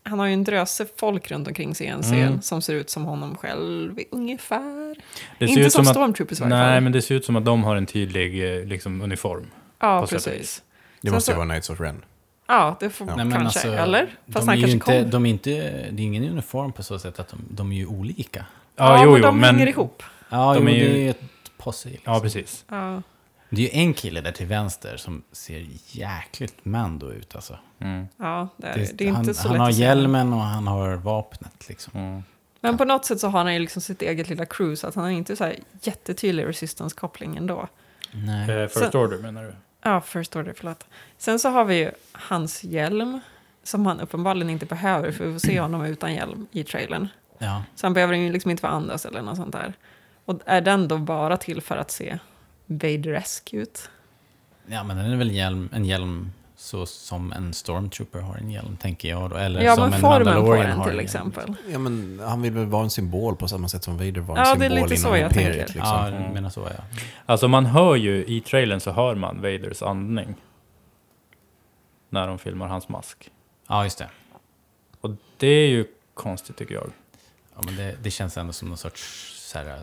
han har ju en dröse folk runt omkring sig i en scen Mm. som ser ut som honom själv ungefär. Det ser inte ut som, som stormtroopers i Nej, fall. men det ser ut som att de har en tydlig eh, liksom, uniform. Ja, precis. Det Sen måste så- vara Knights of Ren. Ja, det får Ja. Nej, kanske. alltså, eller? Fast de är han ju kanske inte, kom. de är inte, det är ingen uniform på så sätt att de, de är ju olika. Ja, Ja, jo, men jo, de men... hänger ihop. Ja, De jo, är ju- det är ju ett posse. Liksom. Ja, precis. Ja. Det är ju en kille där till vänster som ser jäkligt mando ut alltså. Mm, Ja, det är, Det, det är inte han så han lätt har att se. hjälmen och han har vapnet liksom. mm. Men på något sätt så har han ju liksom sitt eget lilla crew, så att han har inte så här jättetydlig resistance-koppling ändå. Nej. Eh, First Sen- Order menar du? Ja, first order, förlåt. Sen så har vi ju hans hjälm, som han uppenbarligen inte behöver, för vi får se honom utan hjälm i trailern. Ja. Så han behöver ju liksom inte vara andas eller något sånt där. Och är den då bara till för att se Vader-esk ut? ja, men den är väl hjälm, en hjälm så som en stormtrooper har en hjälm, tänker jag då. Eller Ja, som men en formen på Mandalorian den till exempel. Ja, men han vill väl vara en symbol på samma sätt som Vader var en Ja, det är symbol lite så jag tänker. Liksom. Ja, Mm. du menar så ja. Alltså man hör ju, i trailern så hör man Vaders andning. När de filmar hans mask. Ja, just det. Och det är ju konstigt tycker jag. Ja, men det, det känns ändå som någon sorts så här,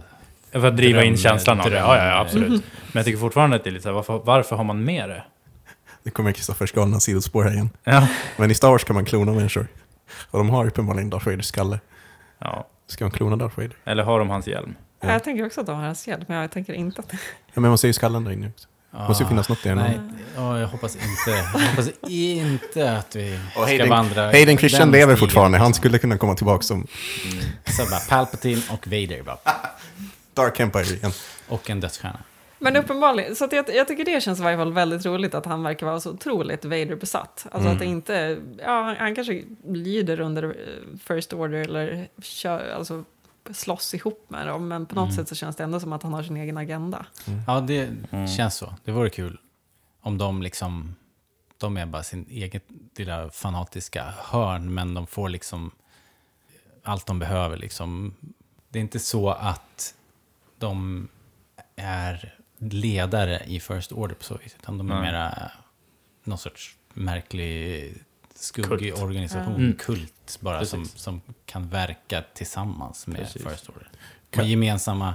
För att driva in Dröm- känslan av det. Ja, ja, ja, absolut. Men jag tycker fortfarande att det är lite så här, varför, varför har man med det? Nu kommer Kristoffers galna sidospår här igen. Ja. Men i Star Wars kan man klona människor. Och de har uppenbarligen Darth Vaders skalle. ja. Ska man klona Darth Vader? Eller har de hans hjälm? Ja. Jag tänker också att de har hans hjälp, men jag tänker inte att... Ja, men man ser ju skallen där inne också. Det måste ju finnas något i den. Nej, ja, jag hoppas inte. Jag hoppas inte att vi Och ska Hayden, vandra Hayden Christian lever stigen. fortfarande. Han skulle kunna komma tillbaka som Så bara Palpatine och Vader bara. [laughs] Dark Empire igen. Och en dödsstjärna. Men uppenbarligen, så att jag, jag tycker det känns i varje fall väldigt roligt att han verkar vara så otroligt Vader-besatt. Alltså att det inte, ja han, han kanske lyder under eh, First Order eller kör, alltså slåss ihop med dem, men på något sätt så känns det ändå som att han har sin egen agenda. Ja, det Mm. känns så. Det vore kul om de liksom... De är bara sin eget lilla fanatiska hörn, men de får liksom allt de behöver. Liksom. Det är inte så att de är ledare i First Order på så vis, utan de är Nej. mera någon sorts märklig skuggig Kult. organisation, Mm. kult bara, som, Precis. som kan verka tillsammans med Precis. First Order. Med gemensamma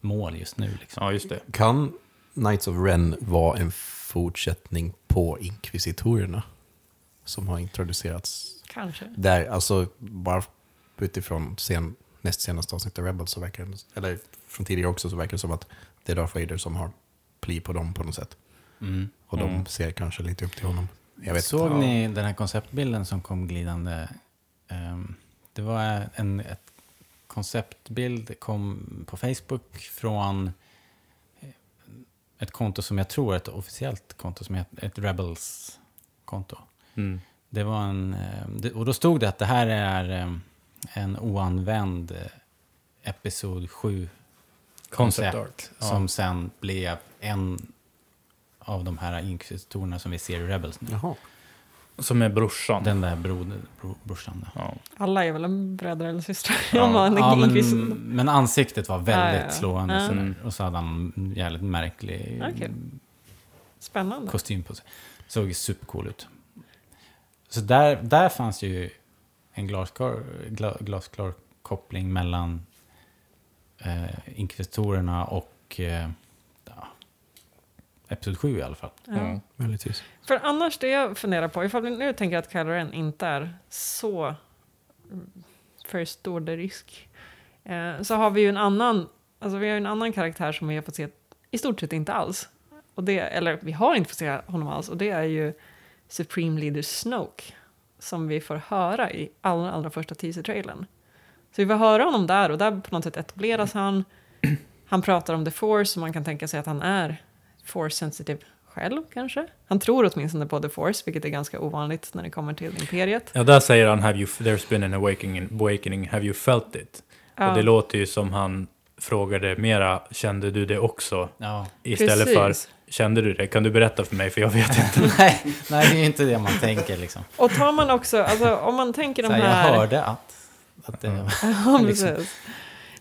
mål just nu. Liksom. Ja, just det. Kan Knights of Ren vara en fortsättning på inkvisitorerna? Som har introducerats Kanske. där, alltså bara utifrån sen, näst senaste avsnittet av Rebels så verkar det, eller från tidigare också så verkar det som att det är Darth Vader som har pli på dem på något sätt. Mm. Och Mm. de ser kanske lite upp till honom. Jag vet Såg inte. ni den här konceptbilden som kom glidande? Ehm, det var en ett konceptbild kom på Facebook från eh, ett konto som jag tror är ett officiellt konto, som heter ett Rebels-konto. Mm. Det var en, eh, och då stod det att det här är eh, en oanvänd Episod 7 Concept koncept art. Ja. som sen blev en av de här inkvisitorerna som vi ser i Rebels nu. Jaha. Som är brorsan. Den där broder, bro, brorsan. där. Ja. Alla är väl en bröder eller systrar? Ja. Ja, är men, men ansiktet var väldigt Ja, ja. slående. Ja. sådär. Och så hade han en jävligt märklig Okej. Spännande. kostym på sig. Såg ju supercool ut. Så där, där fanns ju en glasklar, gla, glasklar koppling mellan eh, inkvisitorerna och eh, ja, Episod 7 i alla fall. Ja. Möjligtvis. För annars det jag funderar på, ifall vi nu tänker att Kylo Ren inte är så first order-risk, eh, så har vi ju en annan, alltså vi har en annan karaktär som vi har fått se i stort sett inte alls. Och det, eller vi har inte fått se honom alls, och det är ju Supreme Leader Snoke, som vi får höra i allra, allra första teaser-trailern. Så vi får höra honom där, och där på något sätt etableras han. Han pratar om the force, och man kan tänka sig att han är force sensitive själv kanske. Han tror åtminstone på the force, vilket är ganska ovanligt när det kommer till imperiet. ja, där säger han have you, “There's been an awakening, awakening, have you felt it?” Ja. Och det låter ju som han frågade mera “Kände du det också?” Ja. istället Precis. för “Kände du det? Kan du berätta för mig? För jag vet inte.” [laughs] nej, nej, det är inte det man tänker liksom. Och tar man också, alltså om man tänker Så de här... jag hörde att, att det var... [laughs] Ja, liksom. precis.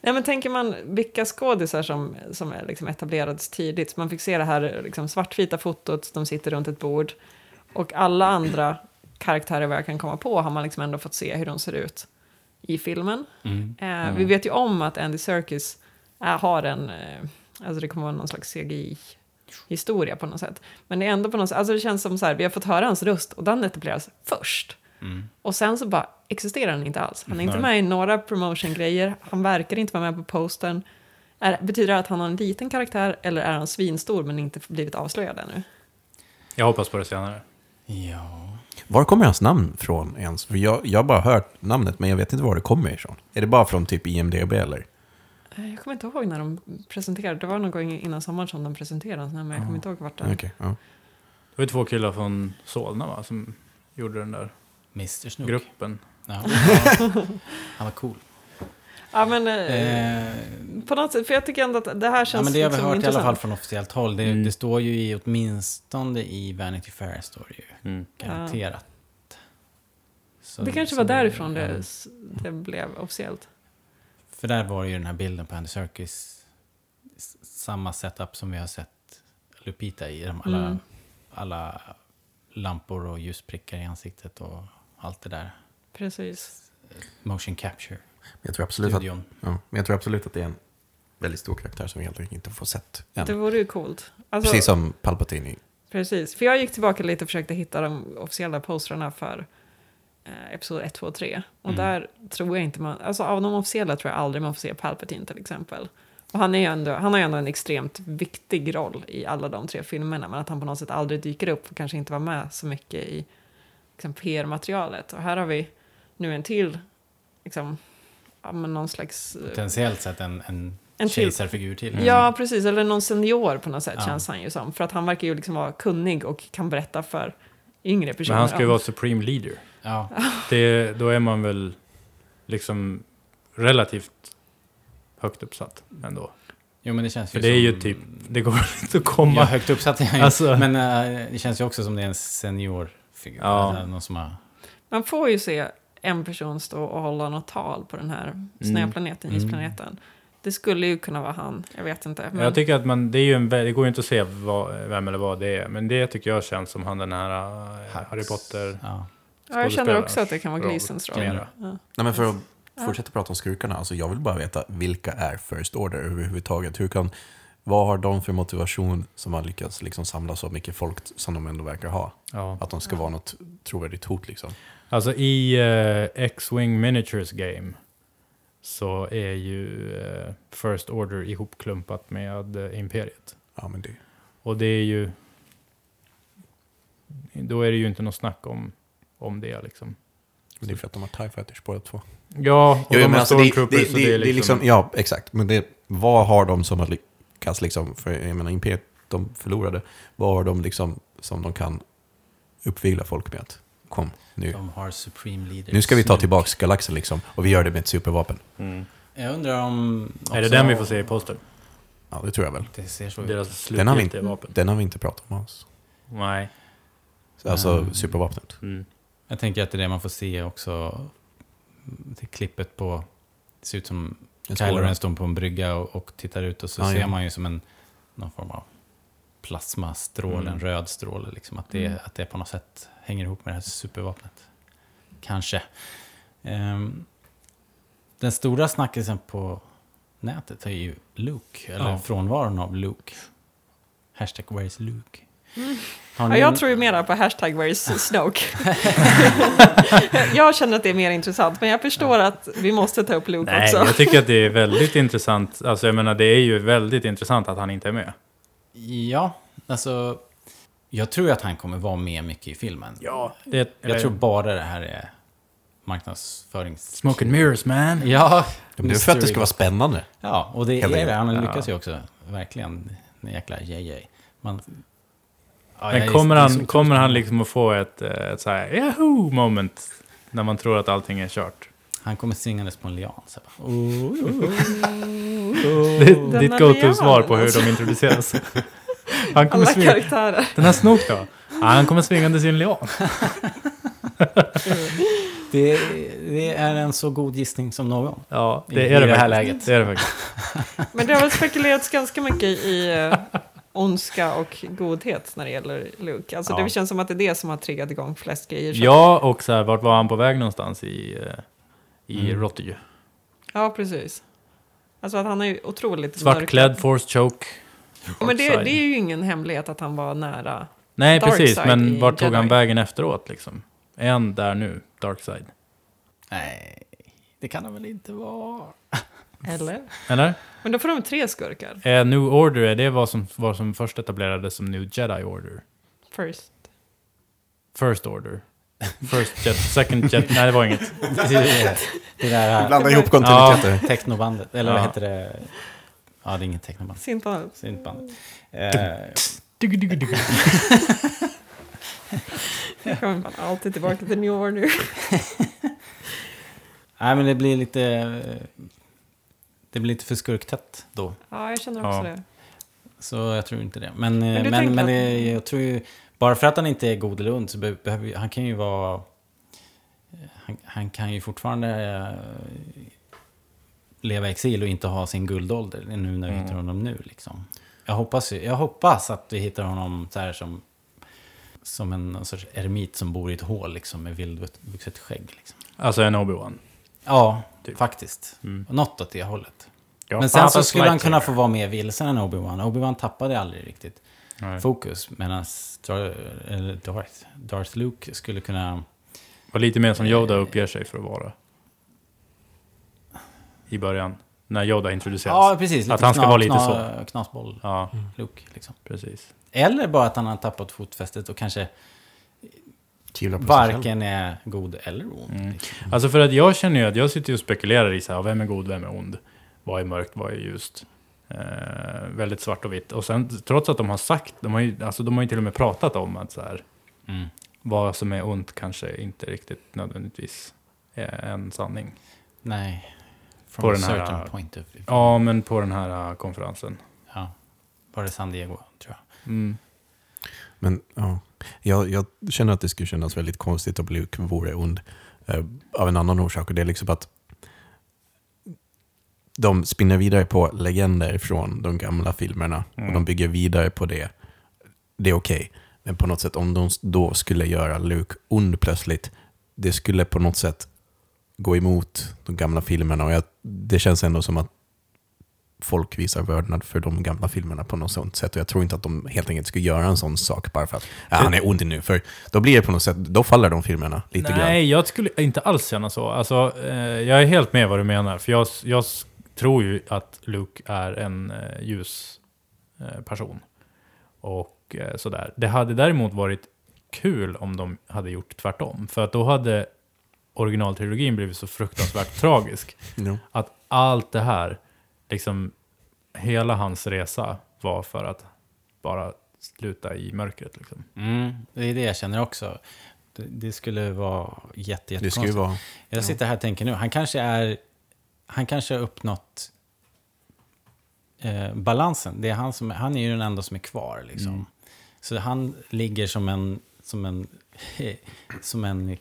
Nej, men tänker man vilka skådisar som, som är liksom etablerades tidigt. Man fick se det här liksom svartvita fotot, de sitter runt ett bord. Och alla andra karaktärer vad jag kan komma på har man liksom ändå fått se hur de ser ut i filmen. Mm. Eh, Vi vet ju om att Andy Serkis eh, har en, eh, alltså det kommer vara någon slags CGI-historia på något sätt. Men det är ändå på något sätt, alltså det känns som så här, vi har fått höra hans röst och den etableras först. Mm. Och sen så bara existerar han inte alls. Han är inte Nej. med i några promotion-grejer, han verkar inte vara med på postern. Är, betyder det att han har en liten karaktär eller är han svinstor men inte blivit avslöjad ännu? Jag hoppas på det senare. Ja. Var kommer hans namn från ens? För jag, jag har bara hört namnet, men jag vet inte var det kommer ifrån. Är det bara från typ IMDB eller? Eh, Jag kommer inte ihåg när de presenterade, det var någon gång innan sommaren som de presenterade den, här, men jag kommer inte ihåg vart den... Okej, ja. Det var två killar från Solna va, som gjorde den där Mr Snook. gruppen. Ja. [laughs] Han var cool. Ja men eh, Eh, på något sätt, för jag tycker ändå att det här känns ja, men det har vi liksom hört i alla fall från officiellt håll. Det, Mm. det står ju i, åtminstone i Vanity Fair, står det ju. Mm. Garanterat. Så- Det kanske var därifrån det, det blev officiellt. För där var ju den här bilden på Andy Serkis. Samma setup som vi har sett Lupita i. De alla, Mm. alla lampor och ljusprickar i ansiktet och allt det där. Precis. Motion capture. Jag tror, absolut att, Studion. ja, men jag tror absolut att det är en väldigt stor karaktär som vi helt enkelt inte får sett än. Det vore ju coolt. Alltså, Precis som Palpatine. Precis, för jag gick tillbaka lite och försökte hitta de officiella postrarna för eh, episod 1, 2 och 3. Och Mm. där tror jag inte man, alltså av de officiella tror jag aldrig man får se Palpatine till exempel. Och han, är ju ändå, han har ju ändå en extremt viktig roll i alla de tre filmerna, men att han på något sätt aldrig dyker upp och kanske inte var med så mycket i liksom, PR-materialet. Och här har vi nu en till, liksom, ja, men någon slags... eh, Potentiellt sett en, en, En till. kejsarfigur till. Ja, precis. Eller någon senior på något sätt Ja. känns han ju som. För att han verkar ju liksom vara kunnig och kan berätta för yngre personer. Men han ska ju vara Supreme Leader. Ja. Det, då är man väl liksom relativt högt uppsatt ändå. Jo, men det känns ju För det är ju som- typ, det går [laughs] inte att komma. Ja, högt uppsatt är han ju. Alltså- Men eh, det känns ju också som det är en seniorfigur. Ja. Någon som har... Man får ju se en person stå och hålla något tal på den här snöplaneten, Mm. isplaneten. Det skulle ju kunna vara han, jag vet inte. Men Jag tycker att man, det är ju en, det går ju inte att se vad, vem eller vad det är. Men det tycker jag känns som han den här äh, Harry Potter. Ja. ja, jag känner också att det kan vara Gleesons roll. Ja. Nej, men för att fortsätta prata om skurkarna, alltså jag vill bara veta vilka är First Order överhuvudtaget? Hur kan, vad har de för motivation som har lyckats liksom samla så mycket folk som de ändå verkar ha? Ja. Att de ska vara något trovärdigt hot liksom. Alltså i eh, X-Wing Miniatures Game så är ju eh, First Order ihopklumpat med eh, Imperiet. Ja, men det, Och det är ju... Då är det ju inte något snack om, om det liksom. det är för att de har TIE Fighters båda två. Ja, och Jo, de men har alltså, det, det, Stormtroopers det, så det är liksom... Ja, exakt. Men det, vad har de som har lyckats, liksom, för jag menar Imperiet, de förlorade. Vad har de liksom som de kan uppvigla folk med? Att, kom, nu, De har Supreme Leader. nu ska vi ta tillbaka galaxen liksom. Och vi gör det med ett supervapen. Mm. Jag undrar om... Är det också- den vi får se i poster? Ja, det tror jag väl. Det ser så. Deras Den har vi inte, vapen? den har vi inte pratat om alls. Nej. Alltså Mm. supervapnet. Mm. Jag tänker att det är det man får se också. Det klippet på... Det ser ut som Kylo. Ren står på en brygga och, och tittar ut och så Ja, ser ja. man ju som en någon form av plasmastråle, Mm. en röd stråle. Liksom, att, det, Mm. att det på något sätt hänger ihop med det här supervapnet. Kanske. Ehm, den stora snackisen på nätet är ju Luke, eller Ja. frånvaron av Luke. Hashtag where is Luke? Ja, jag tror ju mera på hashtag where's [laughs] Snoke. jag känner att det är mer intressant, men jag förstår att vi måste ta upp Luke Nej, också. jag tycker att det är [laughs] väldigt intressant. Alltså jag menar, det är ju väldigt intressant att han inte är med. Ja, alltså... Jag tror att han kommer vara med mycket i filmen. Ja, det Jag tror bara det här är marknadsförings... Smoke and mirrors man. Ja, det är för att det ska vara spännande. Ja, och det Helt är det. Han lyckas ju också. Verkligen. Den jäkla JJ. Man... Ja, Men kommer han, kommer han liksom att få ett, eh, ett så här yahoo moment när man tror att allting är kört? Han kommer svingandes på en lian. Så bara, Det är Den ditt go-to-svar på hur de introduceras. [laughs] Han kommer Alla svinga, karaktärer. den här Snoke då? Ja, han kommer svingande i en lian. [laughs] det, det är en så god gissning som någon. Ja, det är det, det här läget. Det är det faktiskt. Men det har väl spekulerats ganska mycket i eh, [laughs] ondska och godhet när det gäller Luke. Alltså Ja. det känns som att det är det som har triggat igång flest grejer. Ja, och så här, vart var han på väg någonstans i, eh, i Mm. Rotterdam? ja, precis. Alltså att han är otroligt Svartklädd, mörk. force choke. Ja, men det, det är ju ingen hemlighet att han var nära. Nej, Dark precis. side Men vart tog han Jedi. vägen efteråt liksom? Är han där nu? Dark side? Nej, det kan han väl inte vara. Eller? Eller? Men då får de tre skurkar. Är New Order, är det vad som, vad som först etablerades som New Jedi Order? First. First Order? First Jet, Second Jet, nej det var inget. [laughs] Det, är- det där Blanda ihop Ja. kontinuiteter. [laughs] technobandet, eller vad Ja. heter det? Ja, det är inget technoband. Syntband. Syntband. Eh, digga. Jag kommer bara alltid tillbaka till New Order. [laughs] nej, men det blir lite... Det blir lite för skurktätt då. Ja, jag känner också Ja. det. Så jag tror inte det. Men, Men men, du men, men att- det, jag tror ju... Bara för att han inte är god eller ond så be- behöver ju- han kan ju vara... Han, han kan ju fortfarande eh, leva i exil och inte ha sin guldålder nu när vi Mm. hittar honom nu. Liksom. Jag, hoppas, ju- jag hoppas att vi hittar honom så här som, som en sorts eremit som bor i ett hål liksom, med vildvuxet skägg. Liksom. Alltså en Obi-Wan. Ja, Typ. faktiskt. Mm. Något åt det hållet. Ja, Men sen så skulle han kunna få vara mer vilsen än Obi-Wan. Obi-Wan tappade aldrig riktigt Nej. fokus. Medan Darth, Darth Luke skulle kunna... Var lite mer som Yoda uppger sig för att vara. I början. När Yoda introduceras. Ja, precis. Att han ska kna- vara lite kna- Knasboll Ja, Luke, liksom. precis. Eller bara att han har tappat fotfästet och kanske Tvivlar på sig själv. varken är god eller ond. Mm. Alltså för att jag känner ju att jag sitter och spekulerar i så här, vem är god, vem är ond? Vad är mörkt, vad är ljust? Eh, väldigt svart och vitt. Och sen, trots att de har sagt, de har ju, alltså, de har ju till och med pratat om att så här, Mm. vad som är ont kanske inte riktigt nödvändigtvis är en sanning. Nej. From På a den här- certain point of view. Ja, men på den här eh, konferensen. Ja. Var det San Diego, tror jag. Mm. Men ja, jag, jag känner att det skulle kännas väldigt konstigt om Luke vore ond eh, av en annan orsak. Och det är liksom att de spinner vidare på legender från de gamla filmerna och Mm. de bygger vidare på det. Det är okej. Men på något sätt om de då skulle göra Luke ond plötsligt, det skulle på något sätt gå emot de gamla filmerna. Och jag, det känns ändå som att folk visar vördnad för de gamla filmerna på något sånt sätt. Och jag tror inte att de helt enkelt skulle göra en sån sak bara för att ja, han är ond nu. För då blir det på något sätt, då faller de filmerna lite grann. Nej, jag skulle inte alls känna så. Alltså, eh, jag är helt med vad du menar. För jag, jag tror ju att Luke är en eh, ljus eh, person. Och eh, sådär. Det hade däremot varit kul om de hade gjort tvärtom. För att då hade originaltrilogin blivit så fruktansvärt [laughs] tragisk. Ja. Att allt det här, liksom hela hans resa var för att bara sluta i mörkret. Liksom. Mm, det är det jag känner också. Det, det skulle vara jätte, Det skulle ju vara... Jag sitter här och tänker nu, han kanske är... Han kanske har uppnått eh, balansen. Det är han, som, han är ju den enda som är kvar. Liksom. Så han ligger som en, som en, [laughs] som en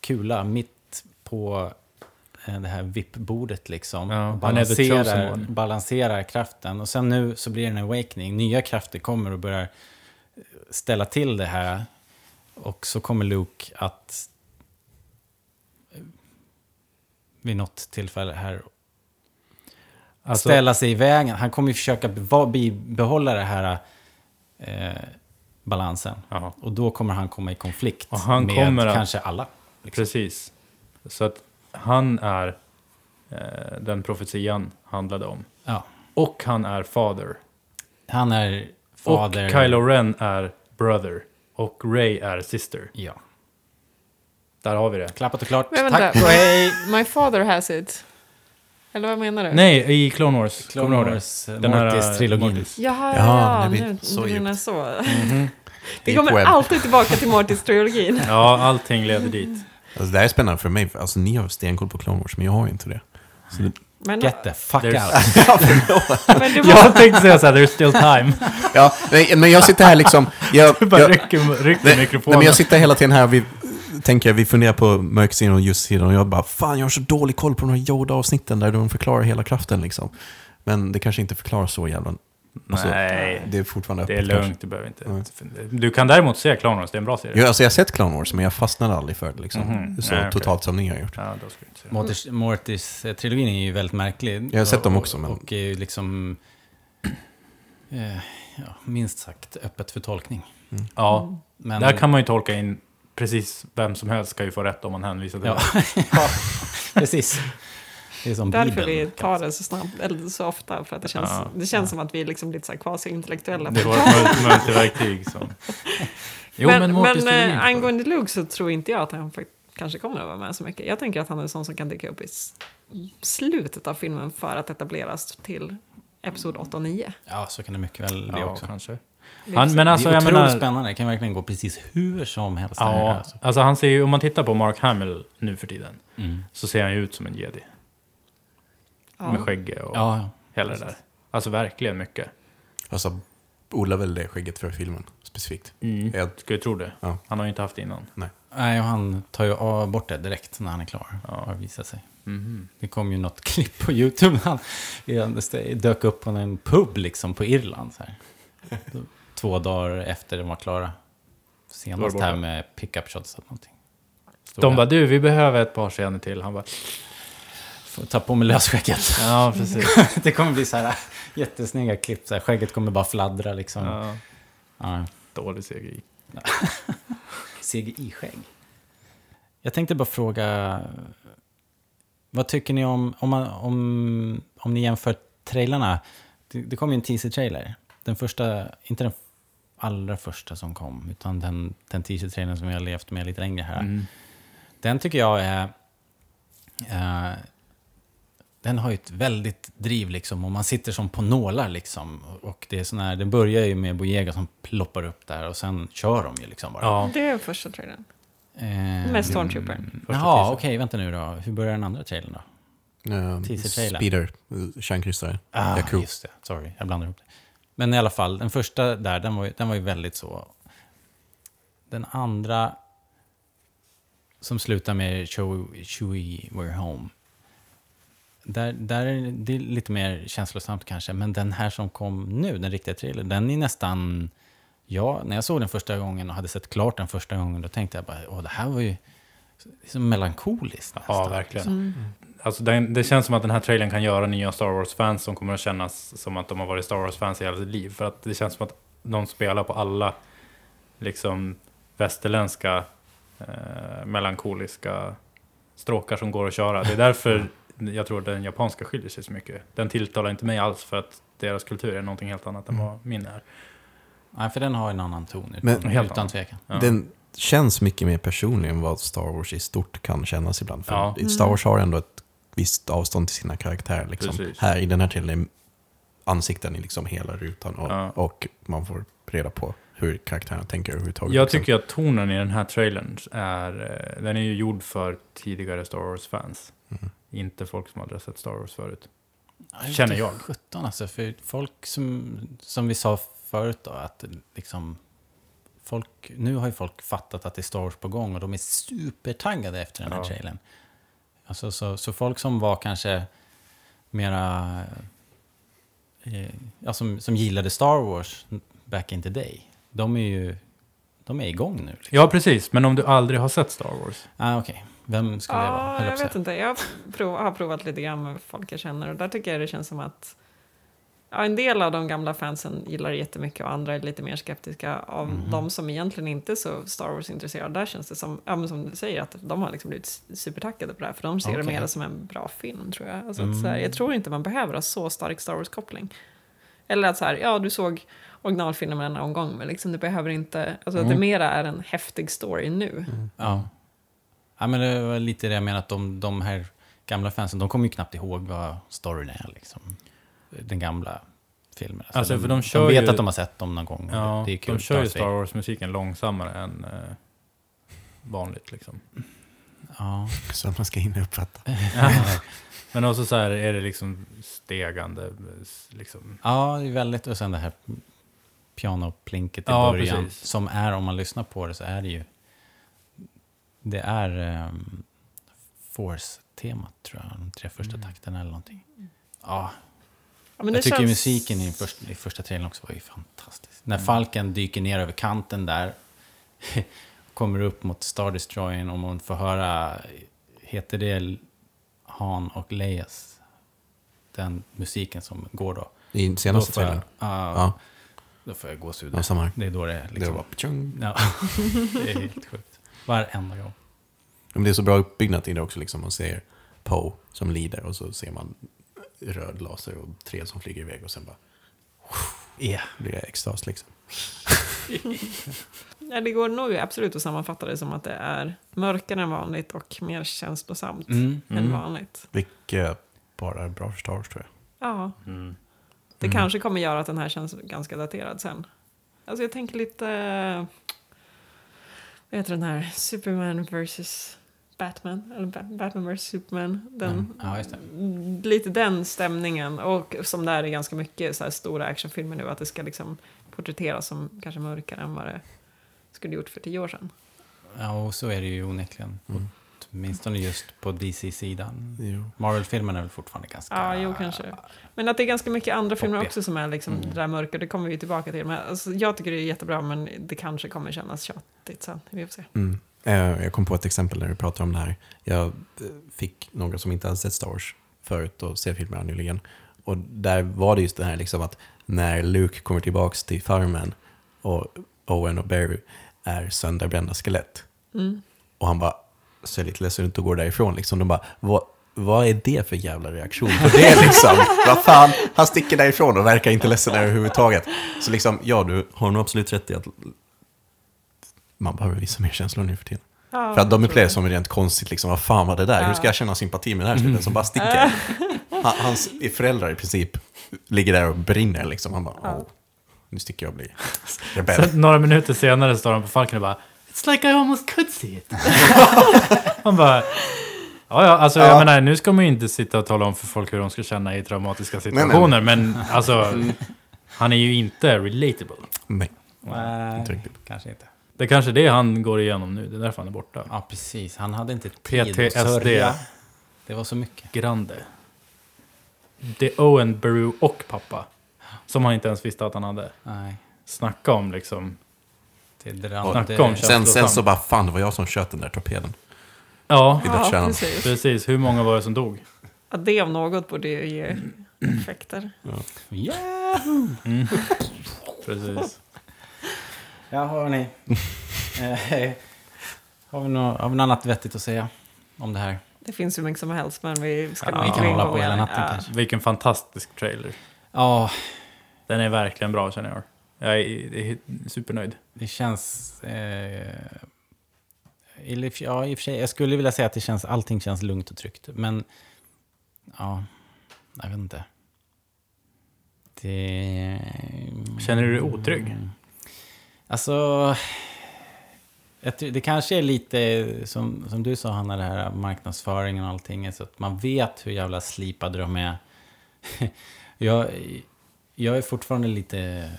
kula mitt på det här vippbordet liksom. Ja, balanserar, balanserar kraften. Och sen nu så blir det en awakening. Nya krafter kommer och börjar ställa till det här. Och så kommer Luke att eh, vid något tillfälle här Alltså, ställa sig i vägen. Han kommer ju försöka bibehålla det här eh, balansen. ja. Och då kommer han komma i konflikt med kommer att- kanske alla. liksom. Precis. Så att han är eh, den profetian handlade om. Ja. Och han är father. Han är fader. Och Kylo Ren är brother. Och Ray är sister. Ja. Där har vi det. Klappat och klart. Men vänta, Tack och hej! My father has it. Eller vad menar du? Nej, i Clone Wars. Clone? Wars, eh, Den här, Mortis-trilogin. Mortis. Jaha, ja, det nu, så du menar så. Vi Deep kommer alltid tillbaka till Mortis-trilogin. [laughs] Ja, allting leder dit. Alltså, det här är spännande för mig. Alltså, ni har stenkoll på Clone Wars, men jag har ju inte det. Så det Men, Get the fuck out. [laughs] men det [laughs] var, Jag tänkte säga såhär, there's still time. ja, men, men jag sitter här liksom... Jag, [laughs] Du bara jag, rycker, rycker nej, nej, mikrofonen. men jag sitter hela tiden här och vi tänker, vi funderar på mörksidan och ljussidan och jag bara, fan jag har så dålig koll på de här Yoda-avsnitten där de förklarar hela kraften liksom. Men det kanske inte förklaras så jävla... Alltså, Nej, Det är fortfarande det är öppet kanske. lugnt. Du behöver inte... Nej. Du kan däremot se Clone Wars, det är en bra serie. Jo, alltså jag har sett Clone Wars, men jag fastnade aldrig för det liksom. Mhm. Så Nej, totalt som ni har gjort. Ja. Mortis, Mortis-trilogin är ju väldigt märklig. Jag har sett dem också, men- Och är ju liksom... Eh, ja, minst sagt öppet för tolkning. Ja, Men, där kan man ju tolka in precis vem som helst ska ju få rätt om man hänvisar till Ja, det. [laughs] ja precis. Det är som därför Bibeln. vi tar det så snabbt, eller så ofta, för att det känns, Ja. det känns som att vi är liksom lite så här quasi-intellektuella. Det var ett mul- [laughs] multiverktyg som... [laughs] Jo, men men, men, eh, angående Luke så tror inte jag att han kanske kommer att vara med så mycket. Jag tänker att han är en sån som kan dyka upp i slutet av filmen för att etableras till Episod 8 och 9. Ja, så kan det mycket väl bli Ja, också. kanske. Han, men alltså, det är jag otroligt menar... spännande. Det kan verkligen gå precis hur som helst. det här, Ja, alltså. alltså han ser ju, om man tittar på Mark Hamill nu för tiden, Mm. så ser han ju ut som en jedi. Ja. Med skägg och Ja, hela det där. Alltså verkligen mycket. Alltså, odlar väl det skägget för filmen specifikt. Mm. Jag, Ska ju tro det. Ja. Han har ju inte haft det innan. Nej, och han tar ju av bort det direkt när han är klar. Ja. Har visat sig. Mhm. Det kom ju något [laughs] klipp på YouTube när han dök upp på en pub liksom på Irland. Så här. [laughs] Två dagar efter de var klara. Senast här med pickup shots eller någonting. Stod De bara, du, vi behöver ett par scener till. Han bara, ta på mig lösskägget. ja precis. [laughs] det kommer bli så här jättesnygga klipp. Så här. Skägget kommer bara fladdra liksom. Ja. Ja, dålig CGI. CGI-skägg. [laughs] Jag tänkte bara fråga, vad tycker ni om, om, man, om, om ni jämför trailarna? Det, det kom ju en teaser-trailer. Den första, inte den allra första som kom, utan den, den teaser-trailern som vi har levt med lite längre här. Mm. Den tycker jag är... eh, den har ju ett väldigt driv liksom och man sitter som på nålar liksom. Och det är sån här, den börjar ju med Boyega som ploppar upp där och sen kör de ju liksom bara. Ja, Det är första trailern. Eh, Med Stormtrooper. Jaha, teasern. okej, vänta nu då. Hur börjar den andra trailern då? Uh, Teaser-trailern. Speeder, uh, kärnkryssare. Ah, Jakku. just det. Sorry, jag blandar ihop det. Men i alla fall, den första där, den var, ju- den var ju väldigt så... Den andra, som slutar med Chewie, Chewie We're Home. Där, där är det lite mer känslosamt kanske, men den här som kom nu, den riktiga trailern, den är nästan... Ja, när jag såg den första gången och hade sett klart den första gången, då tänkte jag bara, åh, det här var ju liksom melankoliskt Ja, nästan. verkligen. Alltså, den, det känns som att den här trailern kan göra nya Star Wars-fans som kommer att kännas som att de har varit Star Wars-fans i hela sitt liv. För att det känns som att de spelar på alla liksom västerländska eh, melankoliska stråkar som går att köra. Det är därför jag tror att den japanska skiljer sig så mycket. Den tilltalar inte mig alls för att deras kultur är någonting helt annat än vad min är. Nej, för den har en annan ton, Men- utan, Helt utan annan. tvekan. Ja. Den känns mycket mer personlig än vad Star Wars i stort kan kännas ibland. För Ja. Star Wars har ändå ett visst avstånd till sina karaktärer. Liksom. Precis. Här i den här trailern är ansikten i liksom hela rutan och, Ja. och man får reda på hur karaktärerna tänker överhuvudtaget. Jag liksom. tycker att tonen i den här trailern är, eh, den är ju gjord för tidigare Star Wars-fans. Mm. Inte folk som aldrig har sett Star Wars förut. Ja, Känner jag. inte 17 alltså, för folk som, som vi sa förut då, att liksom... Folk, nu har ju folk fattat att det är Star Wars på gång och de är supertaggade efter den här Ja. trailern. Alltså, så, så folk som var kanske mera... Eh, ja, som, som gillade Star Wars back in the day, de är ju de är igång nu. Liksom. Ja, precis. Men om du aldrig har sett Star Wars. Ah, Okej, vem skulle det vara? Jag vet inte. Jag har, prov, har provat lite grann med folk jag känner och där tycker jag det känns som att ja, en del av de gamla fansen gillar det jättemycket och andra är lite mer skeptiska. Av Mhm. de som egentligen inte är så Star Wars-intresserade, där känns det som, ja, men som du säger, att de har liksom blivit supertackade på det här. För de ser det Okej. mer som en bra film, tror jag. Alltså, Mm. att, så här, jag tror inte man behöver ha så stark Star Wars-koppling. Eller att så här, ja, du såg originalfilmen en omgång, men liksom, du behöver inte, alltså att det Mm. mera är en häftig story nu. Ja. ja, men det var lite det jag menade, att de, de här gamla fansen, de kommer ju knappt ihåg vad storyn är, liksom. Den gamla filmen. Alltså, för de de kör vet ju- att de har sett dem någon gång. Ja, det är kul. de kör ju Star. Wars-musiken långsammare än eh, vanligt. Liksom. Ja. Så att man ska hinna uppfatta. [laughs] [laughs] Men också så här är det liksom stegande. Liksom. ja, det är väldigt, och sen det här pianoplinket i Ja, början. precis. Som är, om man lyssnar på det, så är det ju... Det är um, Force-temat, tror jag. De tre första takterna eller någonting. Ja, Ja, men det jag tycker känns- musiken i, första, i första trailern också var ju fantastisk. När Falken dyker ner över kanten där, [laughs] kommer upp mot Star Destroyern och man får höra, heter det Han och Leias? Den musiken som går då. I senaste trailern. ja, Ja, Då får jag gåshud. ja, samma här. Det är då det är Det liksom... var ptjong. Ja, [laughs] det är helt sjukt. Varenda gång. Men det är så bra uppbyggnad i det också. Liksom. Man ser Poe som lider och så ser man röd laser och tre som flyger iväg och sen bara Ja. blir det extas liksom. [laughs] Ja, det går nog absolut att sammanfatta det som att det är mörkare än vanligt och mer känslosamt Mm. än Mm. vanligt. Vilket bara är bra för Star Wars tror jag. Ja, Mm. Det Mm. kanske kommer göra att den här känns ganska daterad sen. Alltså jag tänker lite... Vad heter den här? Superman vs. Batman? Eller Ba- Batman vs. Superman. Den, Mm. Ja, just det. Lite den stämningen. Och som det är i ganska mycket så här stora actionfilmer nu. Att det ska liksom porträtteras som kanske mörkare än vad det skulle gjort för tio år sedan. Ja, och så är det ju onekligen. Mm. Åtminstone just på DC-sidan. Marvel-filmen är väl fortfarande ganska... Ja, jo, kanske. Men att det är ganska mycket andra filmer också som är liksom Mm. det där mörka, det kommer vi tillbaka till. Men alltså, jag tycker det är jättebra, men det kanske kommer kännas tjatigt sen. Vi får se. Mm. Eh, Jag kom på ett exempel när du pratade om det här. Jag eh, fick några som inte hade sett Star Wars förut och se filmerna nyligen. Och där var det just det här liksom att när Luke kommer tillbaks till farmen och Owen och Barry är sönderbrända skelett. Mm. Och han bara ser lite ledsen ut och går därifrån. Liksom. De bara, vad, vad är det för jävla reaktion på det liksom? [laughs] vad fan, han sticker därifrån och verkar inte ledsen överhuvudtaget. Så liksom, ja, du har nog absolut rätt i att man behöver visa mer känslor nu för tiden. Ja, För att de jag upplever det det. som rent konstigt, liksom, vad fan var det där? Hur ska jag känna sympati med den här snubben som bara sticker? Han, hans föräldrar i princip ligger där och brinner liksom. Han bara, Ja. nu sticker jag och blir [laughs] rebell. Sen, några minuter senare står han på Falken och bara It's like I almost could see it. [laughs] Han bara Ja, ja, alltså jag Ja. menar, nu ska man ju inte sitta och tala om för folk hur de ska känna i traumatiska nej. situationer, men alltså, han är ju inte relatable. Nej, Nej, inte riktigt. kanske inte. Det är kanske det han går igenom nu, det är därför han är borta. Ja, precis. Han hade inte tid att PTSD. sörja. Det var så mycket. Grande. Det är Owen, Beru och pappa. Som han inte ens visste att han hade. Nej, Snacka om liksom... det Snacka drannade. om Sen, sen så bara, fan det var jag som sköt den där torpeden. Ja, Ja, precis. precis. Hur många var det som dog? Ja, det om något borde ju ge effekter. Yahoo! [laughs] Mm. Precis. Ja, hörni. Eh, har, vi något, har vi något annat vettigt att säga om det här? Det finns hur mycket som helst, men vi ska Ja, vi kan hålla på hela det. natten Ja. kanske. Vilken fantastisk trailer. Ja, Den är verkligen bra känner jag. Jag är, är supernöjd. det känns... Eh, eller, ja, i och för sig, jag skulle vilja säga att det känns, allting känns lugnt och tryggt. Men, ja, jag vet inte. Det... Känner du dig otrygg? Alltså, det kanske är lite som, som du sa Hanna, det här marknadsföringen och allting. Så att man vet hur jävla slipade de är. [laughs] jag, jag är fortfarande lite,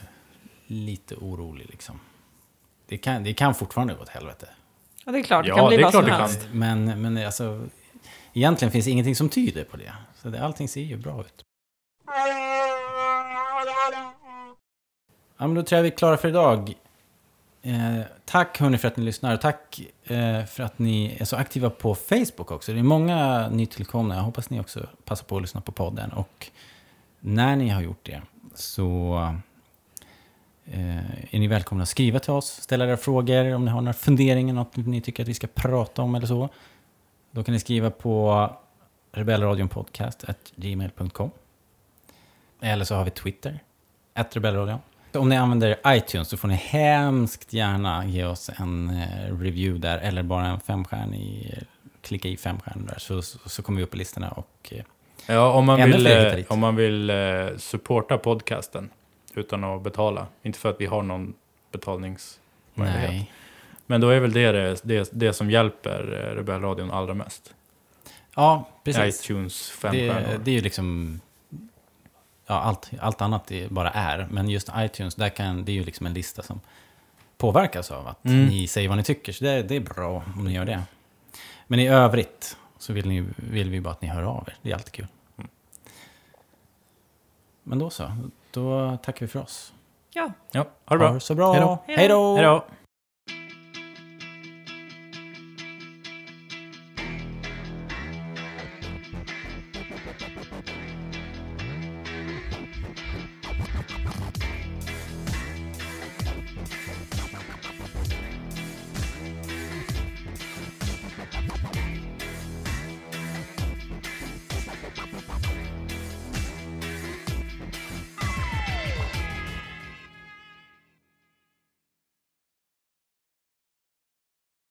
lite orolig liksom. Det kan, det kan fortfarande gå åt helvete. Ja, det är klart. Det Ja, kan bli det är vad klart som det kan. helst. Men, men alltså, egentligen finns ingenting som tyder på det. Så det, allting ser ju bra ut. Ja, men då tror jag vi är klara för idag. Eh, tack hörni för att ni lyssnar. Tack eh, för att ni är så aktiva på Facebook också. Det är många nytillkomna. Jag hoppas ni också passar på att lyssna på podden. Och när ni har gjort det så är ni välkomna att skriva till oss. Ställa era frågor om ni har några funderingar, något ni tycker att vi ska prata om eller så. Då kan ni skriva på rebellradionpodcast.gmail.com Eller så har vi Twitter, att rebellradion. Om ni använder iTunes så får ni hemskt gärna ge oss en eh, review där eller bara en femstjärnig, klicka i fem stjärnor där så, så, så kommer vi upp på listorna och eh, Ja, om man vill, eh, om man vill eh, supporta podcasten utan att betala. Inte för att vi har någon betalningsmöjlighet. nej. Men då är väl det det, det, det som hjälper eh, Rebellradion allra mest. Ja, precis. iTunes fem Det, stjärnor. det är ju liksom... Ja, allt, allt annat är bara är. Men just iTunes, där kan, det är ju liksom en lista som påverkas av att Mm. ni säger vad ni tycker. Så det, det är bra om ni gör det. Men i övrigt så vill, ni, vill vi bara att ni hör av er. Det är alltid kul. Men då så. Då tackar vi för oss. Ja. Ja, ha det bra. Ha det så bra. Hej då. Hej då. Hej då.